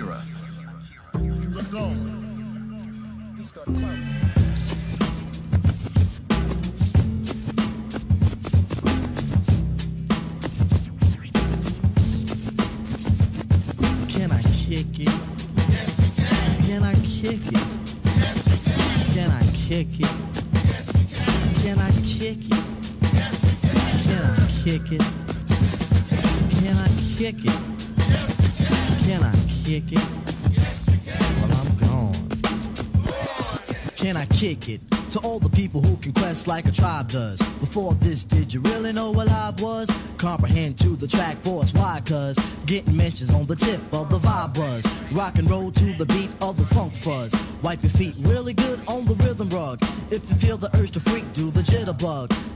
Akira. Let's go. He started clowning. Can I kick it? Can I kick it? Can I kick it? Can I kick it? Can I kick it? Kick it? To all the people who can quest like a tribe does. Before this, did you really know what I was? Comprehend to the track force. Why? Cause getting mentions on the tip of the vibe was. Rock and roll to the beat of the funk fuzz. Wipe your feet really good on the rhythm rug. If you feel the urge to freak, do the jitterbug.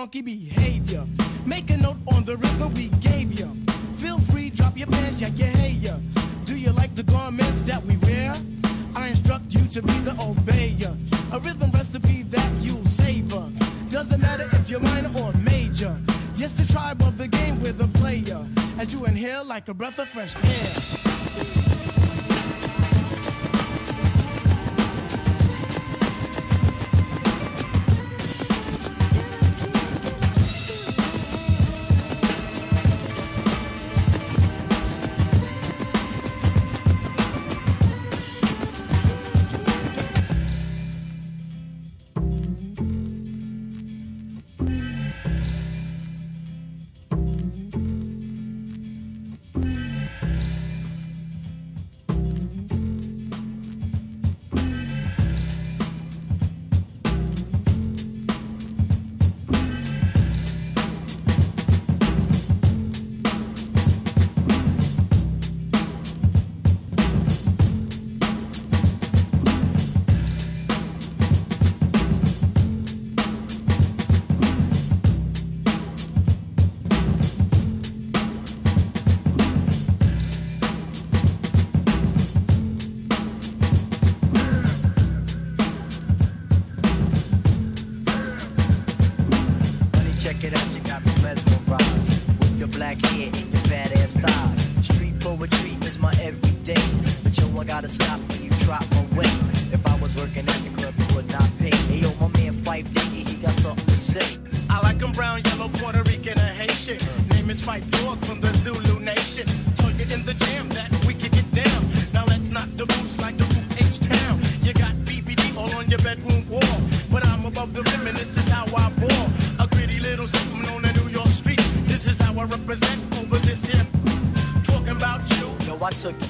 Funky behavior. I gotta stop when you drop my way. If I was working at the club, you would not pay. Hey, yo, my man Phife Diggy, he got something to say. I like 'em brown, yellow, Puerto Rican, and Haitian. Name is Phife Dawg from the Zulu Nation. Told you in the jam that we can get down. Now let's knock the boots like the boot H-Town. You got BBD all on your bedroom wall. But I'm above the rim and this is how I ball. A gritty little something on the New York street. This is how I represent over this here. Talking about you. Yo, I took you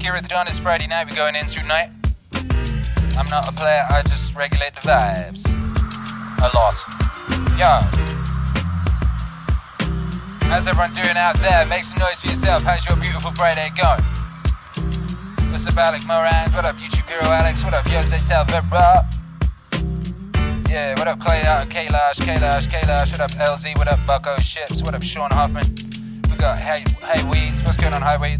the Don. It's Friday night. We're going in tonight. I'm not a player. I just regulate the vibes. A loss. Yo. How's everyone doing out there? Make some noise for yourself. How's your beautiful Friday going? What's up, Alec Moran? What up, YouTube hero Alex? What up, Jose Talvera? Yeah, what up, Clay out of Kailash, Kailash, Kailash? What up, LZ? What up, Bucko Ships? What up, Sean Hoffman? We got Hey, hey Weeds. What's going on, Hi Weeds?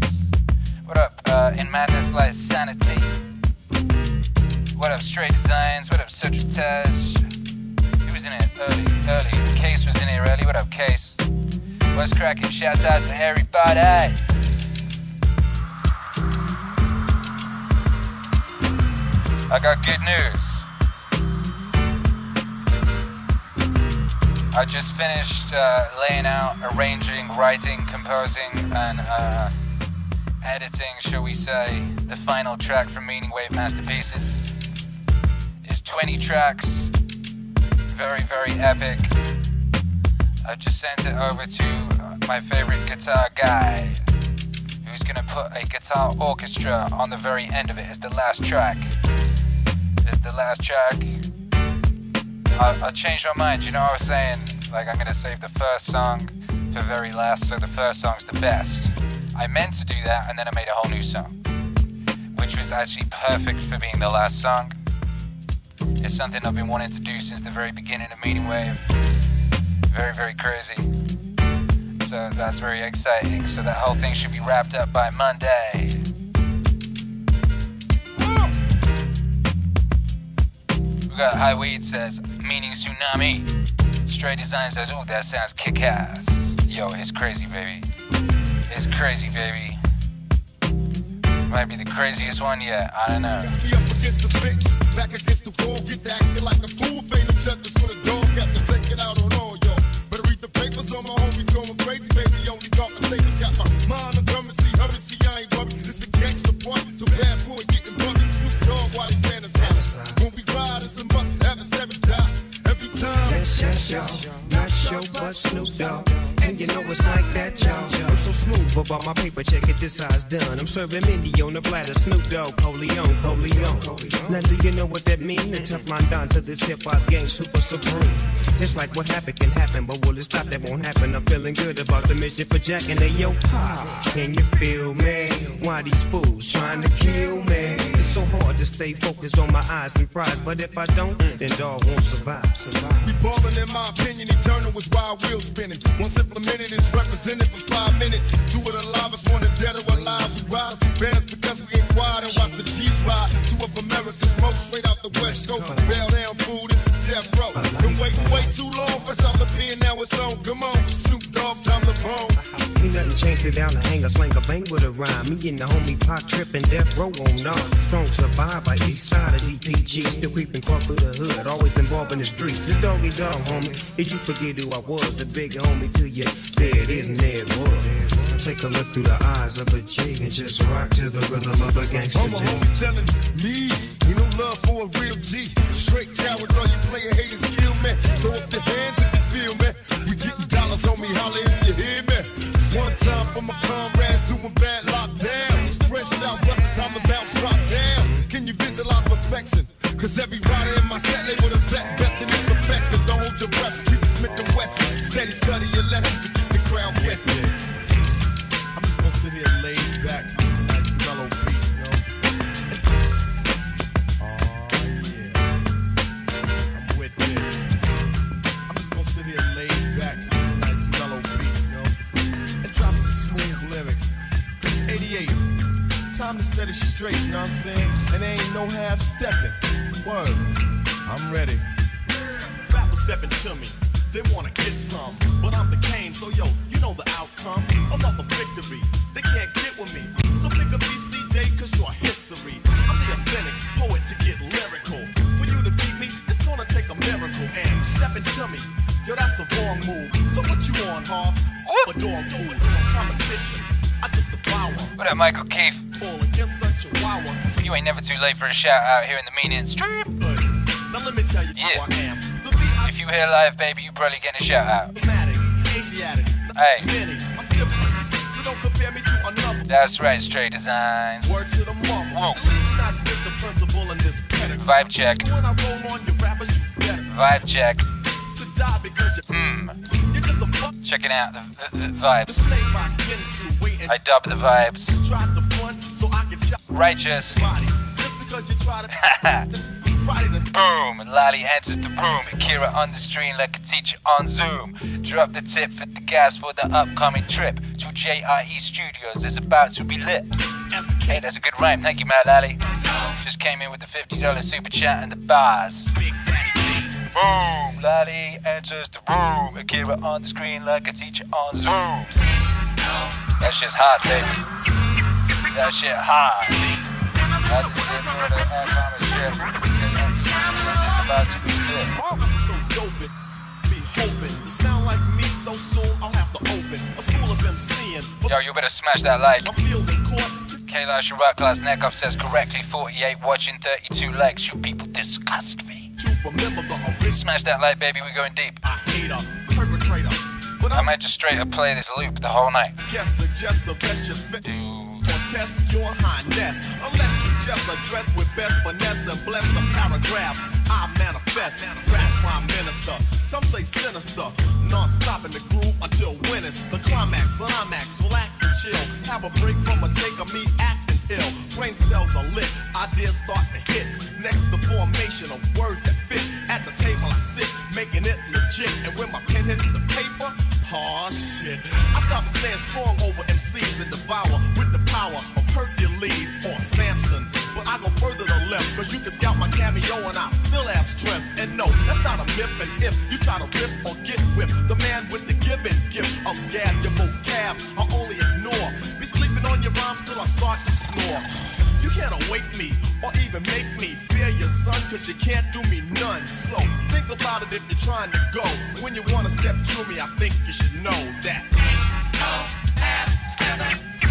In Madness Lies Sanity? What up, Stray Designs? What up, Sutratage? He was in it early, early. Case was in here early. What up, Case? What's cracking? Shouts out to everybody. I got good news. I just finished uh, laying out, arranging, writing, composing, and uh, editing, shall we say, the final track from Meaning Wave Masterpieces. It's 20 tracks, very, very epic. I just sent it over to my favorite guitar guy, who's gonna put a guitar orchestra on the very end of it. It's the last track. It's the last track. I, I changed my mind. You know, what I was saying like I'm gonna save the first song for very last, so the first song's the best. I meant to do that, and then I made a whole new song, which was actually perfect for being the last song. It's something I've been wanting to do since the very beginning of Meaning Wave. Very, very crazy. So that's very exciting. So that whole thing should be wrapped up by Monday. We got High Weed says, meaning tsunami. Stray Design says, ooh, that sounds kick ass. Yo, it's crazy, baby. It's crazy, baby. Might be the craziest one yet. I don't know. Got me up against the fence, back against the wall, get to acting like a fool. Phantom judges with a dog, got to take it out on all y'all. Better read the papers on my homies going crazy, baby. Only got my savings, got my mind on currency. Hurry, see, I ain't worried. This a gangster part, so bad boy getting buried. Snoop Dogg while he fantasize. When we ride, it's a must have us every was Snoop Dogg. And you know it's like that, y'all. I'm so smooth about my paper, check it, this size done. I'm serving Mindy on the platter, Snoop Dogg, Corleone, Corleone. Now do you know what that mean? The Teflon Don to this hip hop gang, super supreme. It's like what happened can happen, but will it stop? That won't happen. I'm feeling good about the mission for Jack and they yo pop. Can you feel me? Why these fools trying to kill me? So hard to stay focused on my eyes and prize, but if I don't, then dog won't survive. survive. We ballin' in my opinion, eternal is wild wheel spinning. Once implemented, it's represented for five minutes. Do it alive, it's one of dead or alive. We rise, banners because we ain't quiet and watch the G's ride. Two of America's most straight out the West Coast. Bail down food, it's death row. Been waiting way too long for something to pen, now it's on. Come on, Snoop Dogg, time to bone. Ain't nothing changed it down to hang a slang a bang with a rhyme. Me and the homie Pop tripping death row on on. Strong survivor, east side of DPG. Still creeping crawl through the hood, always involved in the streets. The doggy dog, homie. Did you forget who I was? The big homie to you. There it is, Ned Wood. Take a look through the eyes of a G and just rock to the rhythm of a gangster G. homies telling me, you no love for a real G. Straight cowards, all you player haters kill me. Throw up your hands if you feel me. We getting dollars on me, holla for my comrades doing bad lockdown. Fresh out, what the time about drop down. Can you visit like perfection? Cause every rider in my set label the vet, set it straight, you know what I'm saying? And there ain't no half stepping. Word, I'm ready. Rappers stepping to me. They wanna get some, but I'm the Kane, so yo, you know the outcome. Another victory. They can't get with me. So pick a BC day, cause you're history. I'm the authentic poet to get lyrical. For you to beat me, it's gonna take a miracle. And stepping to me, yo, that's a wrong move. So what you on, Hobbs? A dog food. Competition. I just devour. What up, Michael Keefe? All against a wow. You ain't never too late for a shout out here in the meaning strip. Now let me tell you Yeah. who I am. If you here live, baby, you probably getting a shout out. Hey. many. I'm different, so don't compare me to another. That's right, Stray Designs. Word to the. Whoa. Not the principle in this. Vibe check. When I roll on your rappers, you better Vibe check. to die because you, Hmm. Checking out the, the, the vibes. I dub the vibes. Righteous. Boom! Lally enters the room. Akira on the screen like a teacher on Zoom. Drop the tip for the gas for the upcoming trip to JRE Studios. is about to be lit. Hey, that's a good rhyme. Thank you, Matt Lally. Just came in with the $50 super chat and the bars. Boom! Lally enters the room. Akira on the screen like a teacher on Zoom. That shit's hot, baby. That shit hot. I just said for the upcoming trip. It's about to be lit. So dope it. Be hoping. You sound like me so soon, I'll have to open a school of MCing. Yo, you better smash that like. I'm fielding court. Kayla Sharuk Klasnikov says correctly 48 watching 32 likes. You people disgust me. Remember the original. Smash that light, baby. We're going deep. I hate a perpetrator. But I I might just straight up play this loop the whole night. guess suggest the best you fit. Dude. Test your highness. Unless you just address with best finesse and bless the paragraphs. I manifest. Rap prime minister. Some say sinister. Non-stop in the groove until it's the climax. Climax. Relax and chill. Have a break from a take of me acting ill. Brain cells are lit. Ideas start to hit. Next, the formation of words that fit. At the table I sit, making it legit. And when my pen hits the paper, oh shit. I stop and stand strong over MCs and devour with the power of Hercules or Samson. But I go further to left, cause you can scout my cameo and I still have strength. And no, that's not a myth. And if you try to rip or get whipped, the man with the given gift of gab, your vocab, I only ignore. Be sleeping on your rhymes till I start to You can't awake me or even make me fear your son, cause you can't do me none. So think about it if you're trying to go. When you wanna step to me, I think you should know that. I'm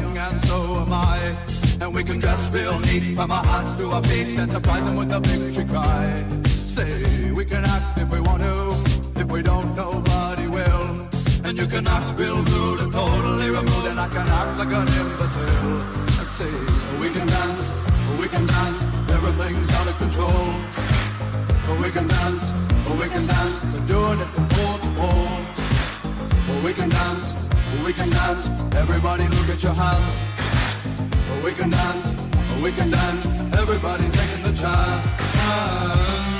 young and so am I. And we can dress real neat from our hearts to our feet and surprise them with a victory cry. Say we can act if we want to. If we don't, nobody will. And you can act real rude and totally removed, and I can act like an imbecile. I say we can dance, we can dance. Everything's out of control. We can dance, we can dance. We're doing it from pole to pole. We can dance, we can dance. Everybody look at your hands. We can dance, we can dance. Everybody's taking the chance.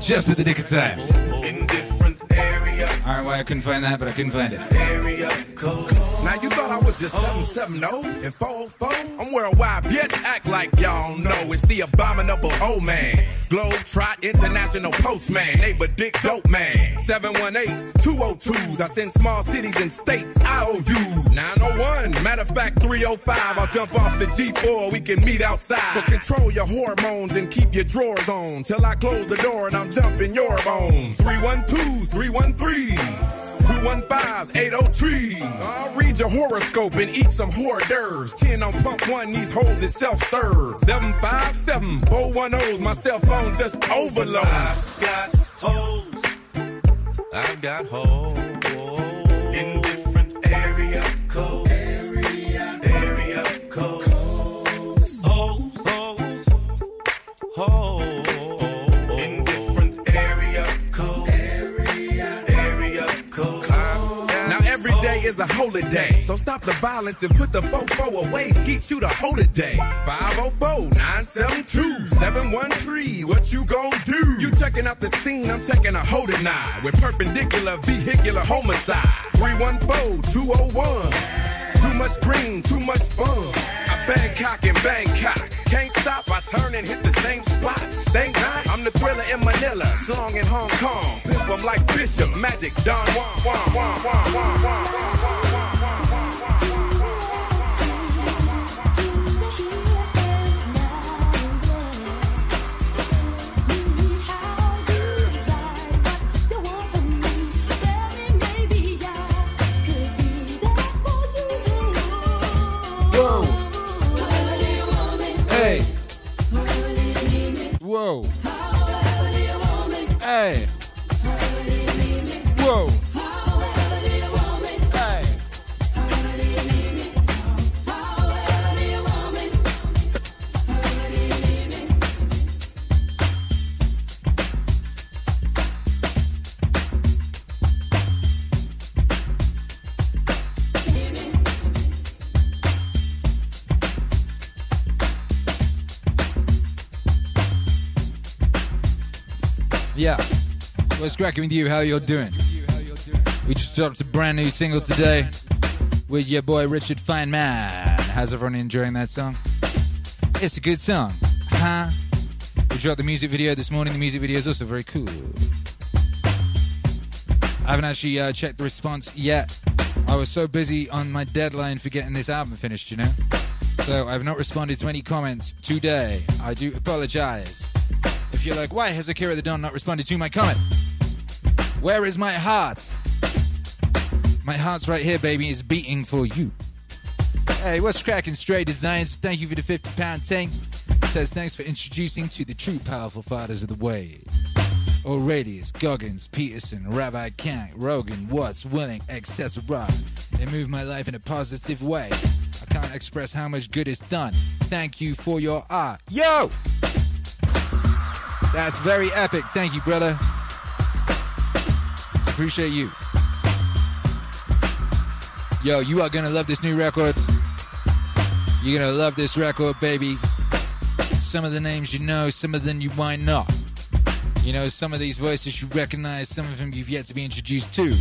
Just at the nick of time. In different area, Alright, why I couldn't find that, but I couldn't find it. area codes. Now you thought I was just 770 and 404? I'm worldwide, bitch. Act like y'all know it's the abominable old man. Globe Trot International Postman, neighbor Dick Dope Man. 718s, 202s. I send small cities and states. I owe you 901. Matter of fact, 305. I'll jump off the G4. We can meet outside. So control your hormones and keep your drawers on. Till I close the door and I'm jumping your bones. 312s, 313s. 215 803. I'll read your horoscope and eat some hors d'oeuvres. 10 on pump one, these hoes is self serve. 757 410's my cell phone just overload. I've got hoes. I've got hoes. In different area codes. A holiday. So stop the violence and put the fofo away. Skeet you the holiday. 504-972-713. What you gon' do? You checking out the scene, I'm checking a hold it now. With perpendicular vehicular homicide. 314-201. Too much green, too much fun. Bangkok and Bangkok. Can't stop, I turn and hit the same spot. Think not, I'm the thriller in Manila, slong in Hong Kong. Pimp 'em like Bishop, Magic, Don Juan, Juan, Juan, Juan, Juan, Juan, Juan, Juan. Whoa. Hey. What's cracking with you? How you're doing? We just dropped a brand new single today with your boy Richard Feynman. How's everyone enjoying that song? It's a good song, huh? We dropped the music video this morning. The music video is also very cool. I haven't actually uh, checked the response yet. I was so busy on my deadline for getting this album finished, you know? So I have not responded to any comments today. I do apologize. If you're like, why has Akira the Don not responded to my comment? Where is my heart? My heart's right here, baby. It's beating for you. Hey, what's cracking, Stray Designs? Thank you for the 50 pound tank. Says thanks for introducing to the true powerful fathers of the way. Aurelius, Goggins, Peterson, Rabbi Kang, Rogan, Watts, Willink, etc. They move my life in a positive way. I can't express how much good is done. Thank you for your art. Yo! That's very epic. Thank you, brother. Appreciate you. Yo, you are gonna love this new record. You're gonna love this record, baby. Some of the names you know, some of them you might not. You know, some of these voices you recognize, some of them you've yet to be introduced to.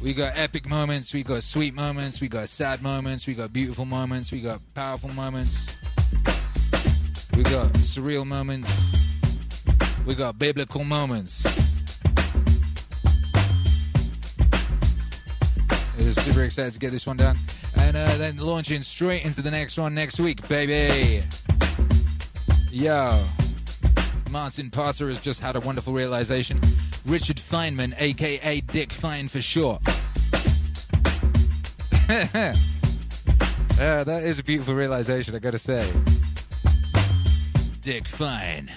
We got epic moments, we got sweet moments, we got sad moments, we got beautiful moments, we got powerful moments, we got surreal moments, we got biblical moments. Super excited to get this one done. And uh, then launching straight into the next one next week, baby. Yo. Martin Potter has just had a wonderful realization. Richard Feynman, aka Dick Fine for short. yeah, that is a beautiful realization, I gotta say. Dick Fine.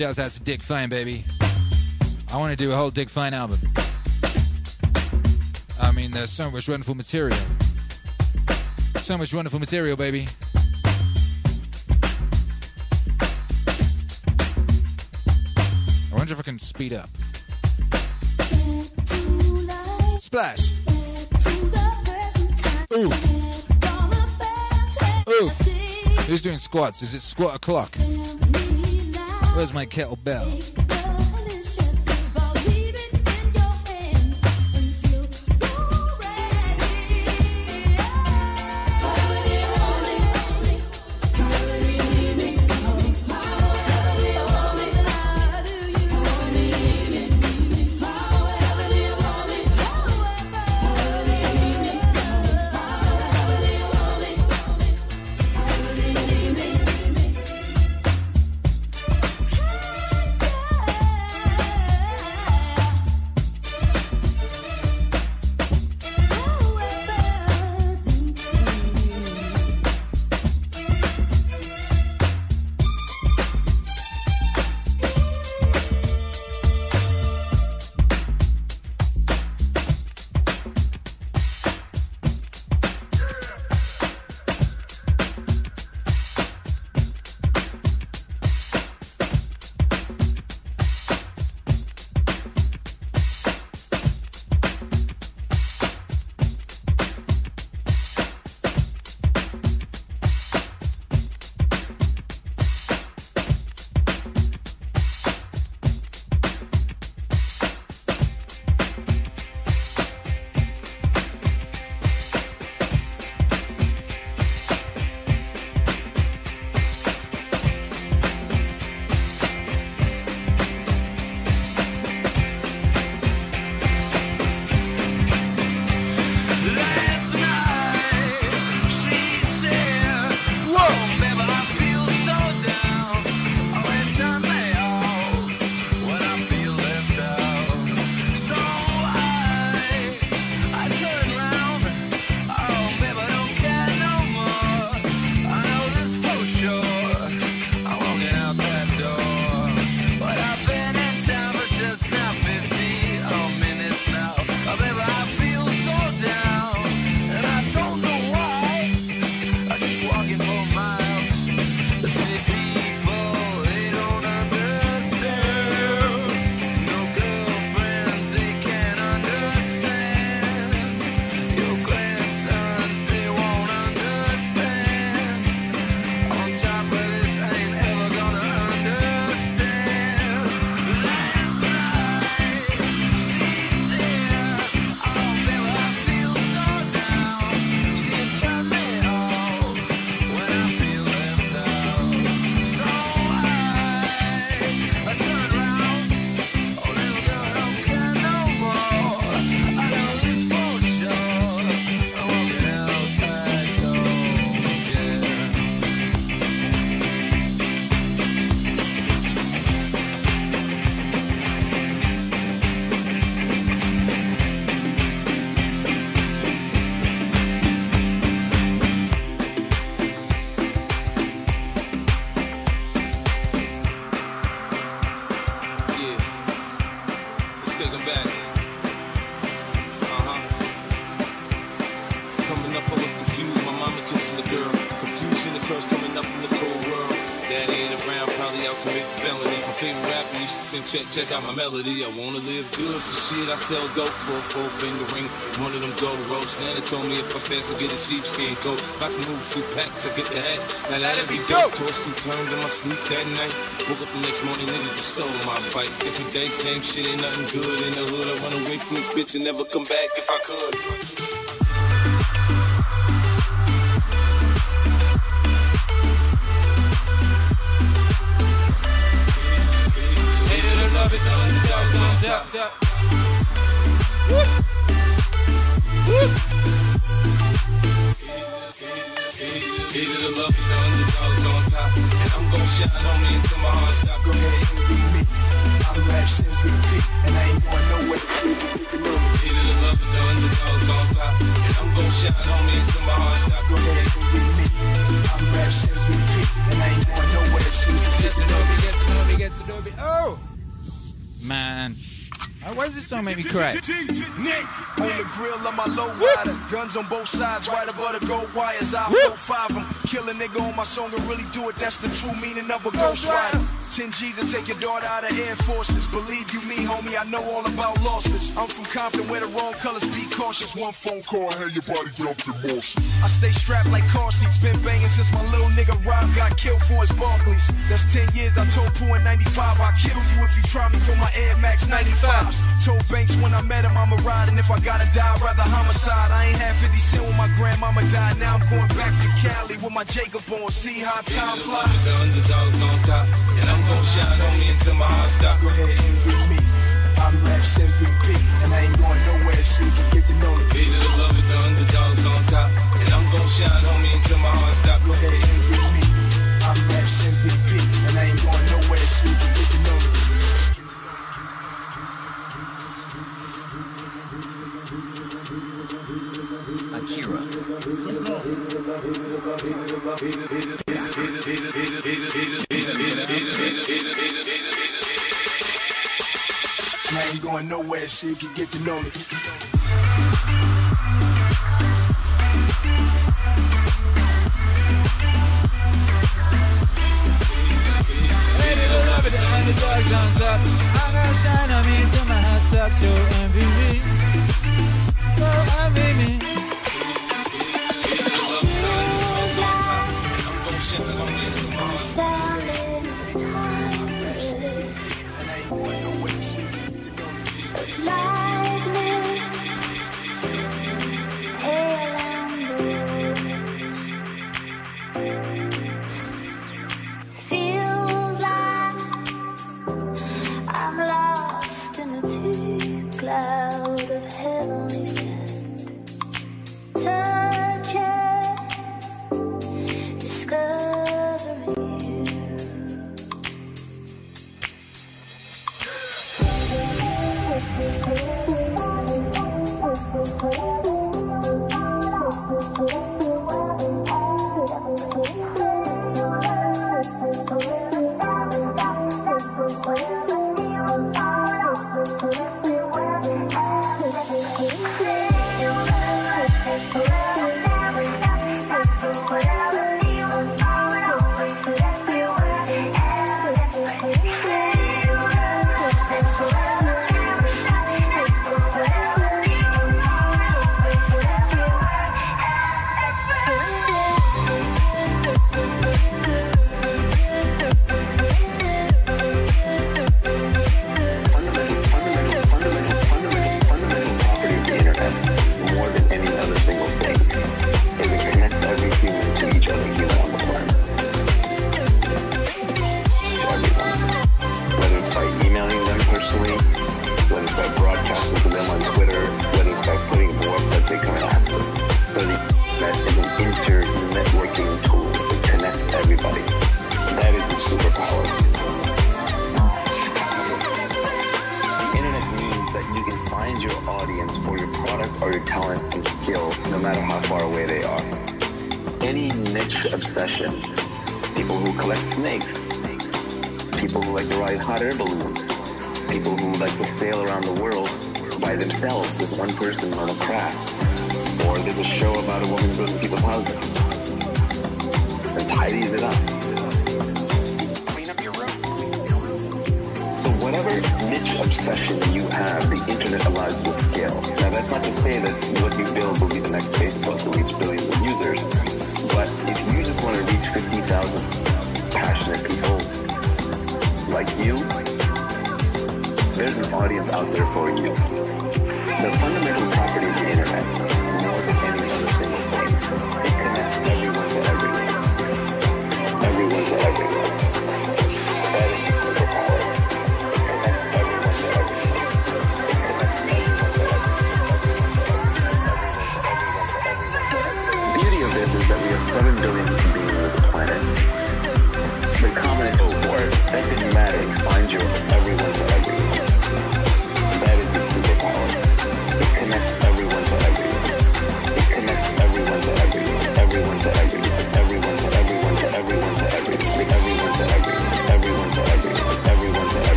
Shouts out to Dick Fine, baby. I want to do a whole Dick Fine album. I mean, there's so much wonderful material. So much wonderful material, baby. I wonder if I can speed up. Splash. Ooh. Ooh. Who's doing squats? Is it squat o'clock? Where's my kettlebell? Check, check out my melody. I wanna live good, so shit, I sell dope for a four finger ring. One of them gold ropes. Nana told me if I pass, I get a sheepskin coat. If I can move a few packs, I get the hat. Now that'd be dope. Tossed and turned in my sleep that night. Woke up the next morning, niggas just stole my bike. Different day, same shit, ain't nothing good in the hood. I run away from this bitch and never come back if I could. Gon' shine on me until my heart stops. Go ahead, envy me. I'm Raps MVP, and I ain't going nowhere. Hate it or love it, the underdog's on top. And I'm gon' shine on me until my heart stops. Go ahead, envy me. I'm Raps MVP, and I ain't going nowhere. So you can get to know me, get to know me, get to know me. Oh! Man. Why does this song make me cry? Nick, on the grill of my low rider. Guns on both sides, right above the gold wires. I four five them. Kill a nigga on my song and really do it. That's the true meaning of a ghost rider. 10 G's to take your daughter out of Air Forces. Believe you me, homie, I know all about losses. I'm from Compton where the wrong colors be cautious. One phone call, hey, your body jumped in motion. I stay strapped like car seats. Been banging since my little nigga Rob got killed for his Barkleys. That's 10 years. I told Pooh in 95, I'll kill you if you try me for my Air Max 95s. Told Banks when I met him, I'ma ride. And if I gotta die, I'd rather homicide. I ain't had 50 cent when my grandmama died. Now I'm going back to Cali with my Jacob on. See how time flies. The underdog's on top. And I'm gon' shine on me until my heart stops. Go ahead, envy me. I'm Raps MVP, and I ain't going nowhere, so you can get to know me. Hate it or love it, the underdog's on top. And I'm gon' shine on me until my heart stops. Go ahead, envy me. I'm Raps MVP, and I ain't going nowhere, so you can get to know me. Akira. And I going nowhere, you can get to know me. The top. I'm gonna shine on me until my heart stops. So envy. So envy me.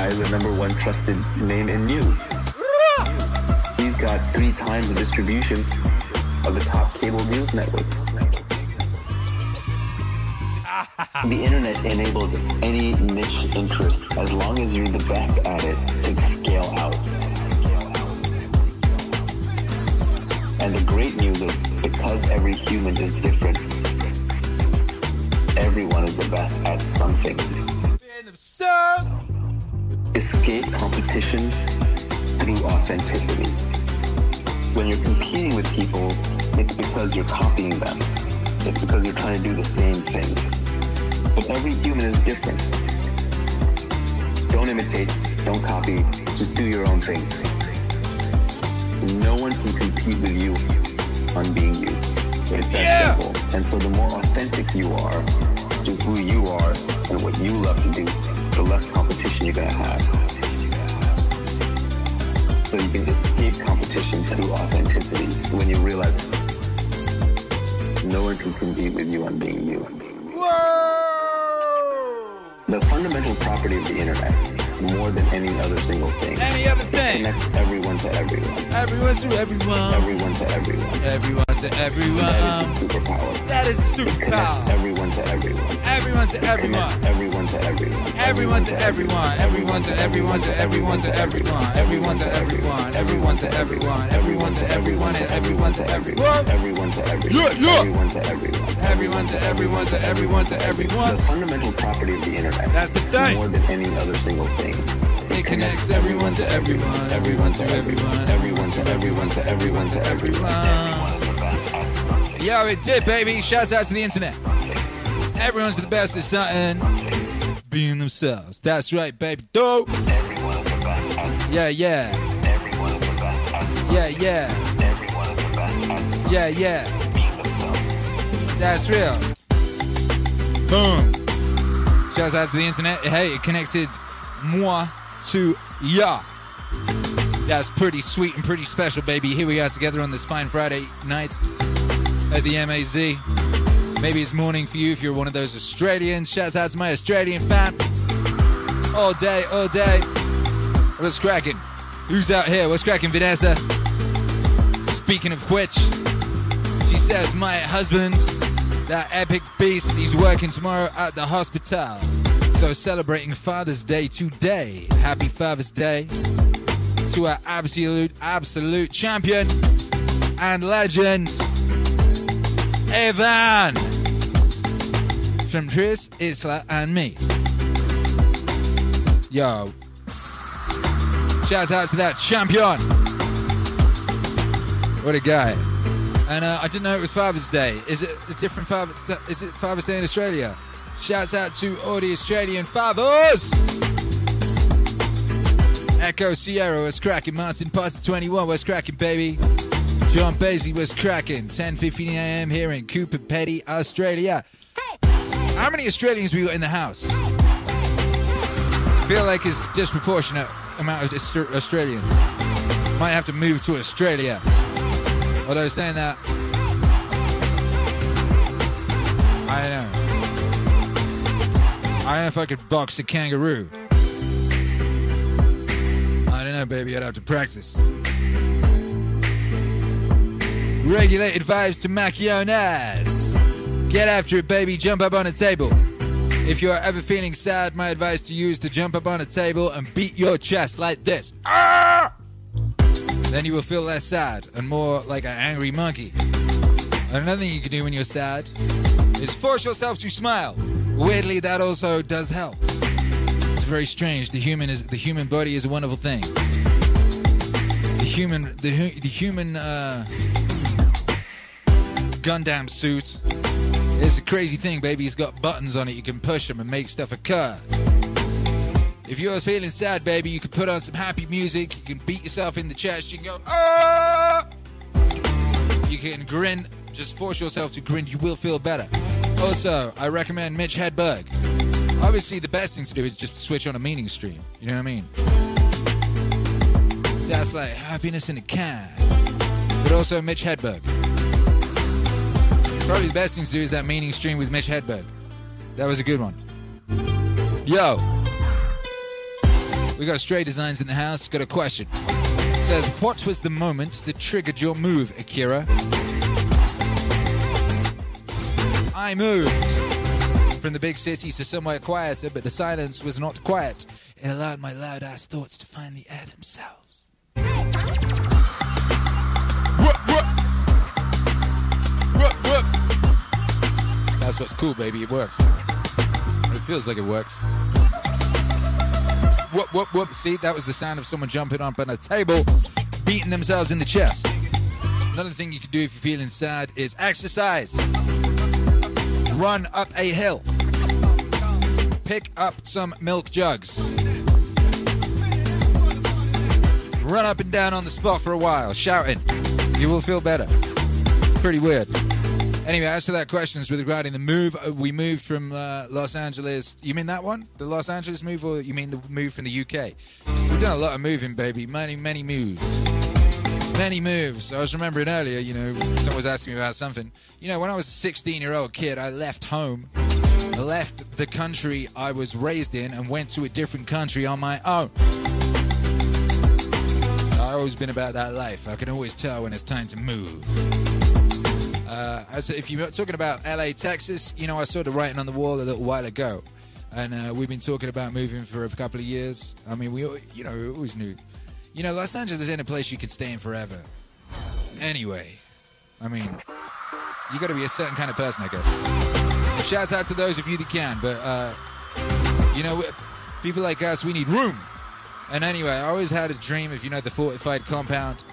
Is the number one trusted name in news. He's got three times the distribution of the top cable news networks. The internet enables any niche interest as long as you're the best at it to scale out. And the great news is because every human is different, everyone is the best at something. Escape competition through authenticity. When you're competing with people, it's because you're copying them. It's because you're trying to do the same thing. But every human is different. Don't imitate, don't copy, just do your own thing. No one can compete with you on being you. It's that simple. And so the more authentic you are to who you are and what you love to do, the less competition you're gonna have. So you can escape competition through authenticity when you realize no one can compete with you on being you. Whoa! The fundamental property of the internet, more than any other single thing, Any other thing. connects everyone to everyone. Everyone to everyone. Everyone to everyone. Everyone to everyone. That is the superpower. That is the It superpower. Everyone to everyone. Everyone to everyone. everyone to everyone. Everyone to everyone. Everyone to everyone to everyone to everyone. Everyone to everyone. Everyone to everyone. Everyone to everyone and everyone to everyone. Everyone to everyone. Yeah, yeah. Everyone to everyone. Everyone to everyone to everyone to everyone. The fundamental property of the internet, That's the thing. more than any other single thing, It connects everyone to everyone. Everyone to everyone. Everyone to everyone to everyone to everyone. Yo, it did, baby. Shouts out to the internet. Everyone's the best at something. Being themselves. That's right, baby. Dope. Yeah, yeah. Yeah, yeah. Yeah, yeah. That's real. Boom. Shouts out to the internet. Hey, it connected moi to ya. That's pretty sweet and pretty special, baby. Here we are together on this fine Friday night at the MAZ. Maybe it's morning for you if you're one of those Australians. Shouts out to my Australian fan. All day, all day. What's cracking? Who's out here? What's cracking, Vanessa? Speaking of which, she says, My husband, that epic beast, he's working tomorrow at the hospital. So celebrating Father's Day today. Happy Father's Day to our absolute, absolute champion and legend, Evan. From Chris, Isla, and me. Yo. Shout out to that champion. What a guy. And uh, I didn't know it was Father's Day. Is it a different Father? Is it Father's Day in Australia? Shouts out to all the Australian fathers. Echo Sierra was cracking. Martin Potter 21 was cracking, baby. John Basley was cracking. 10:15 a.m. here in Coober Pedy, Australia. How many Australians we got in the house? I feel like it's disproportionate amount of Australians. Might have to move to Australia. Although saying that, I don't know. I don't know if I could box a kangaroo. I don't know, baby. I'd have to practice. Regulated vibes to Macchionas. Get after it, baby. Jump up on a table. If you're ever feeling sad, my advice to you is to jump up on a table and beat your chest like this. Ah! Then you will feel less sad and more like an angry monkey. And Another thing you can do when you're sad is force yourself to smile. Weirdly, that also does help. It's very strange. The human is the human body is a wonderful thing. The human the the human uh, Gundam suit is a crazy thing, baby. It's got buttons on it. You can push them and make stuff occur. If you're feeling sad, baby, you can put on some happy music. You can beat yourself in the chest. You can go, ah! You can grin. Just force yourself to grin. You will feel better. Also, I recommend Mitch Hedberg. Obviously, the best thing to do is just switch on a meaning stream. You know what I mean? That's like happiness in a can. But also Mitch Hedberg. Probably the best thing to do is that meaning stream with Mitch Hedberg. That was a good one. Yo. We got Stray Designs in the house. Got a question. says, what was the moment that triggered your move, Akira? I moved from the big city to somewhere quieter, but the silence was not quiet. It allowed my loud ass thoughts to finally air themselves. That's what's cool, baby. It works. It feels like it works. Whoop, whoop, whoop. See, that was the sound of someone jumping up on a table, beating themselves in the chest. Another thing you can do if you're feeling sad is exercise. Run up a hill. Pick up some milk jugs. Run up and down on the spot for a while, shouting. You will feel better. Pretty weird. Anyway, as to that question is regarding the move, uh, we moved from uh, Los Angeles. You mean that one? The Los Angeles move, or you mean the move from the UK? We've done a lot of moving, baby. Many, many moves. Many moves. I was remembering earlier, you know, someone was asking me about something. You know, when I was a 16 year old kid, I left home, left the country I was raised in, and went to a different country on my own. I've always been about that life. I can always tell when it's time to move. Uh, as if you're talking about LA, Texas, you know, I saw the writing on the wall a little while ago, and uh, we've been talking about moving for a couple of years. I mean, we, you know, we always knew. You know, Los Angeles isn't a place you could stay in forever. Anyway, I mean, you got to be a certain kind of person, I guess. Shouts out to those of you that can, but uh, you know, people like us, we need room. And anyway, I always had a dream of, you know, the fortified compound.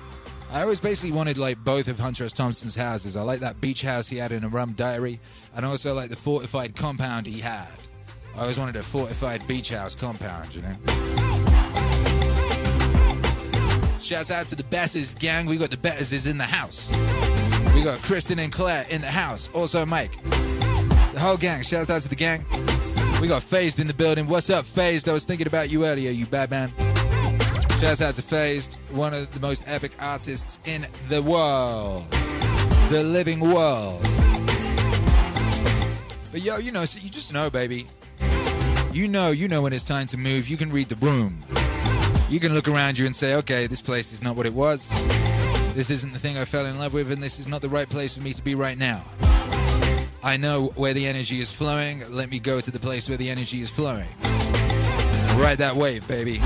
I always basically wanted like both of Hunter S. Thompson's houses. I like that beach house he had in a rum diary, and also like the fortified compound he had. I always wanted a fortified beach house compound, you know. Shouts out to the Besses gang. We got the Besses in the house. We got Kristen and Claire in the house. Also Mike. The whole gang. Shouts out to the gang. We got Phased in the building. What's up, Phased? I was thinking about you earlier, you bad man. Shouts out to Phased, one of the most epic artists in the world. The living world. But yo, you know, so you just know, baby. You know, you know when it's time to move. You can read the room. You can look around you and say, okay, this place is not what it was. This isn't the thing I fell in love with, and this is not the right place for me to be right now. I know where the energy is flowing. Let me go to the place where the energy is flowing. Ride that wave, baby.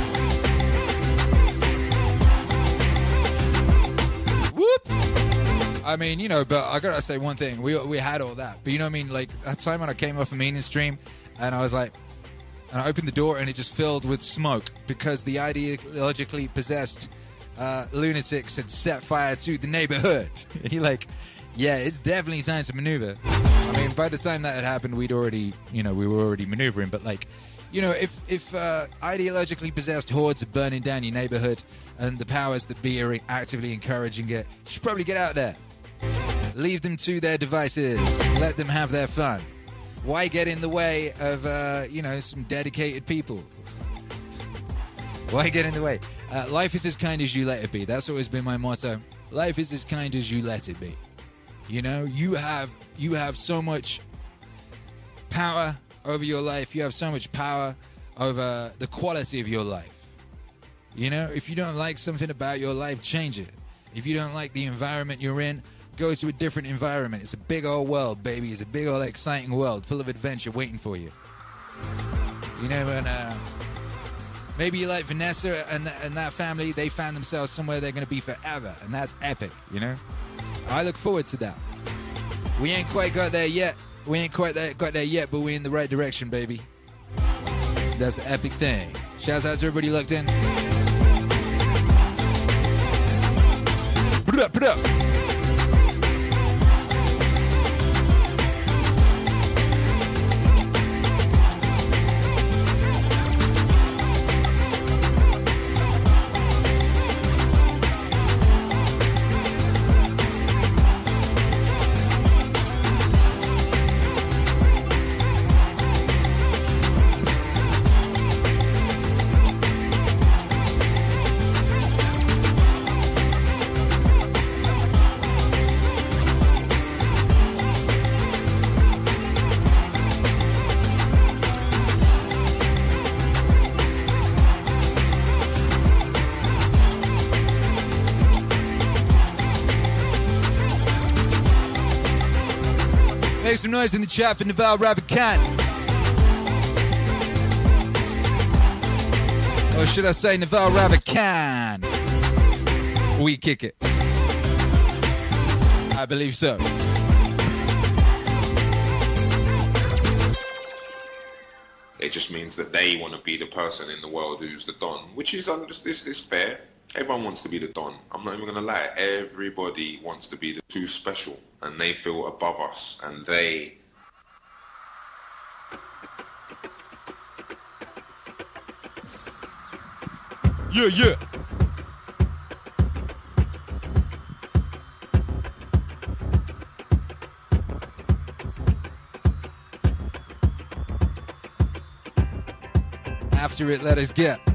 Whoop! I mean, you know, but I gotta say one thing. We we had all that, but you know what I mean? Like that time when I came off a meaning stream, and I was like, and I opened the door and it just filled with smoke because the ideologically possessed uh, lunatics had set fire to the neighborhood. And you're like, yeah, it's definitely time to maneuver. I mean, by the time that had happened, we'd already, you know, we were already maneuvering. But like, you know, if if uh, ideologically possessed hordes are burning down your neighborhood and the powers that be are actively encouraging it, you should probably get out there. Leave them to their devices. Let them have their fun. Why get in the way of, uh, you know, some dedicated people? Why get in the way? Uh, life is as kind as you let it be. That's always been my motto. Life is as kind as you let it be. You know, you have you have so much power over your life. You have so much power over the quality of your life. You know, if you don't like something about your life, change it. If you don't like the environment you're in, go to a different environment. It's a big old world, baby. It's a big old exciting world full of adventure waiting for you. You know, and uh, maybe you like Vanessa and, and that family, they found themselves somewhere they're going to be forever, and that's epic, you know? I look forward to that. We ain't quite got there yet. We ain't quite there, got there yet, but we're in the right direction, baby. That's an epic thing. Shouts out to everybody looked in. Put up, put up. Make some noise in the chat for Naval Ravikant. Or should I say Naval Ravikant? We kick it. I believe so. It just means that they want to be the person in the world who's the don, which is under this is fair. Everyone wants to be the don. I'm not even gonna lie. Everybody wants to be the too special, and they feel above us, and they. Yeah, yeah. After it, let us get.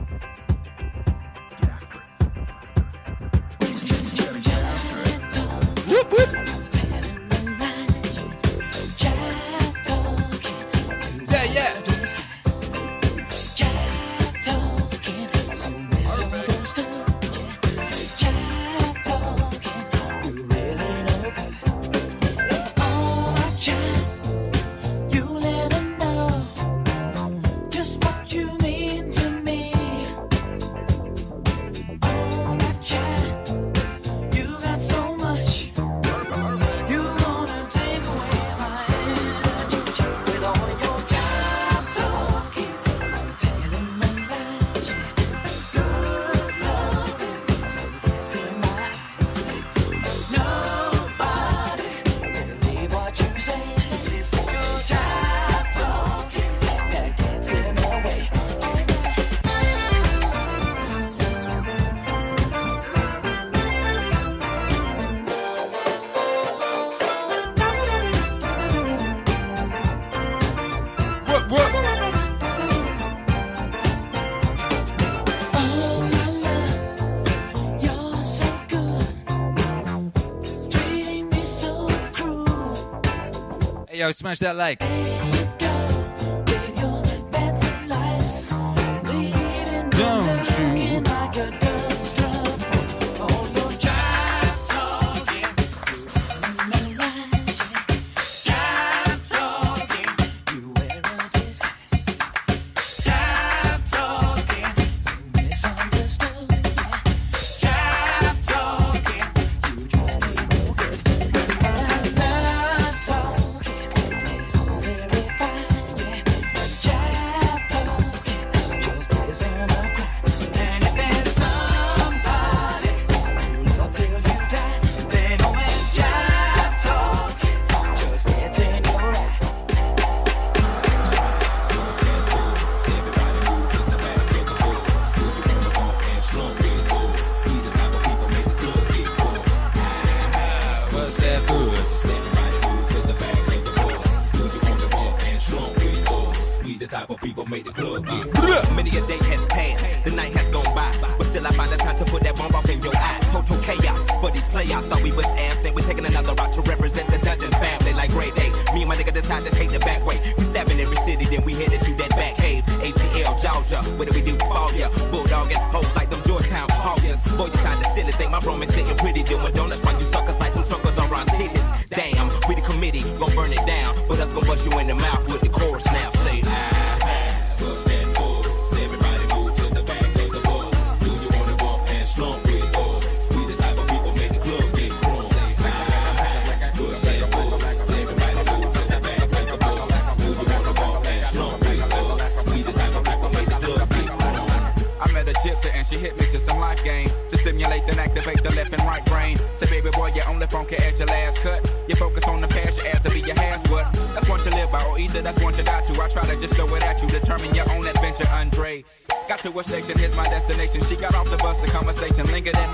Yo, smash that like.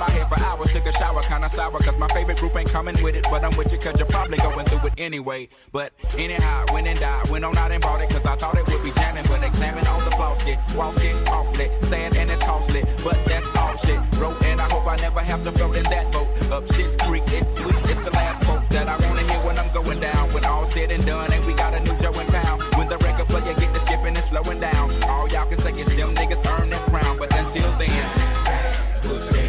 my hair for hours, took a shower, kinda sour, cause my favorite group ain't coming with it, but I'm with you cause you're probably going through it anyway. But anyhow, went and died, went on out and bought it, cause I thought it would be jamming, but examine all the flaws, get walls, get off lit, and it's costly, but that's all shit, bro, and I hope I never have to float in that boat. Up shit's creek, it's sweet, it's the last quote that I wanna hear when I'm going down, when all said and done, and we got a new Joe in town, when the record player get to skipping and slowing down, all y'all can say is them niggas earn that crown, but until then, push.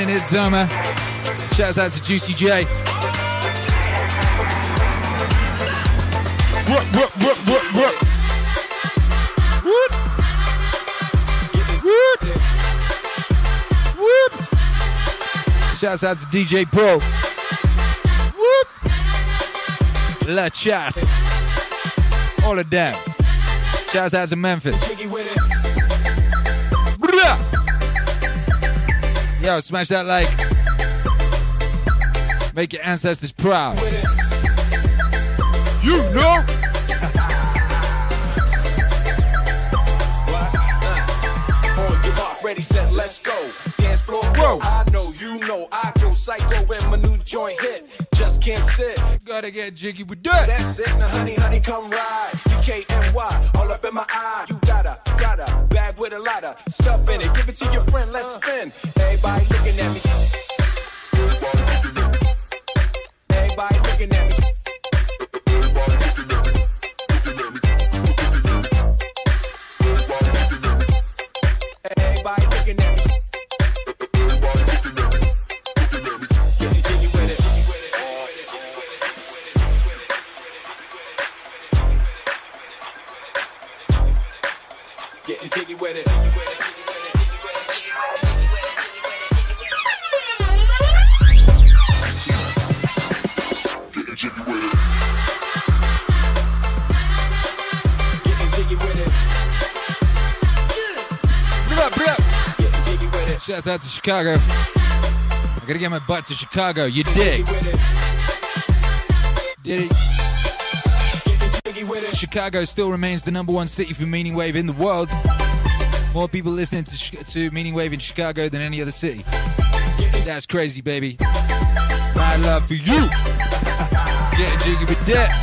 Happening? It's Zoma. Shouts out to Juicy J. Whoop, whoop, whoop, whoop, whoop. Whoop. Whoop. Whoop. Shouts out to DJ Paul. Whoop. La Chat. All of them. Shouts out to Memphis. Smash that like. Make your ancestors proud. You know. On your mark, ready, set, let's go. Dance floor, go. I know, you know, I go psycho when my new joint hit. Just can't sit. Gotta get jiggy with that. That's it, now honey, honey, come ride. DKNY, all up in my eye. You gotta, gotta, bag with a lot of stuff in it. Give it to your friend, let's spin. Looking at me. Out to Chicago. I gotta get my butt to Chicago. You dig? Did it? Chicago still remains the number one city for Meaning Wave in the world. More people listening to, to Meaning Wave in Chicago than any other city. That's crazy, baby. My love for you. Get jiggy with that.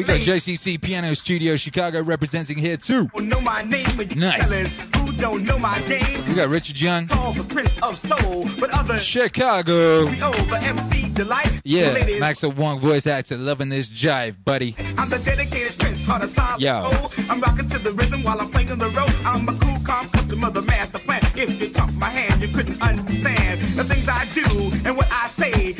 We got JCC Piano Studio Chicago representing here too. Who know my name when you Nice. tellin'? Who don't know my game? We got Richard Young. The Prince of Soul, but others Chicago. we over MC Delight. Yeah, Ladies, Max Wong voice actor, loving this jive, buddy. I'm the dedicated Prince, heart of solid Yo. soul. I'm rocking to the rhythm while I'm playing the road. I'm a cool, calm customer, the master plan. If you took my hand, you couldn't understand the things I do and what I say.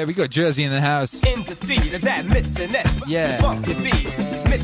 Yeah, we got Jersey in the house. In the street of that Mr. Ness. Yeah.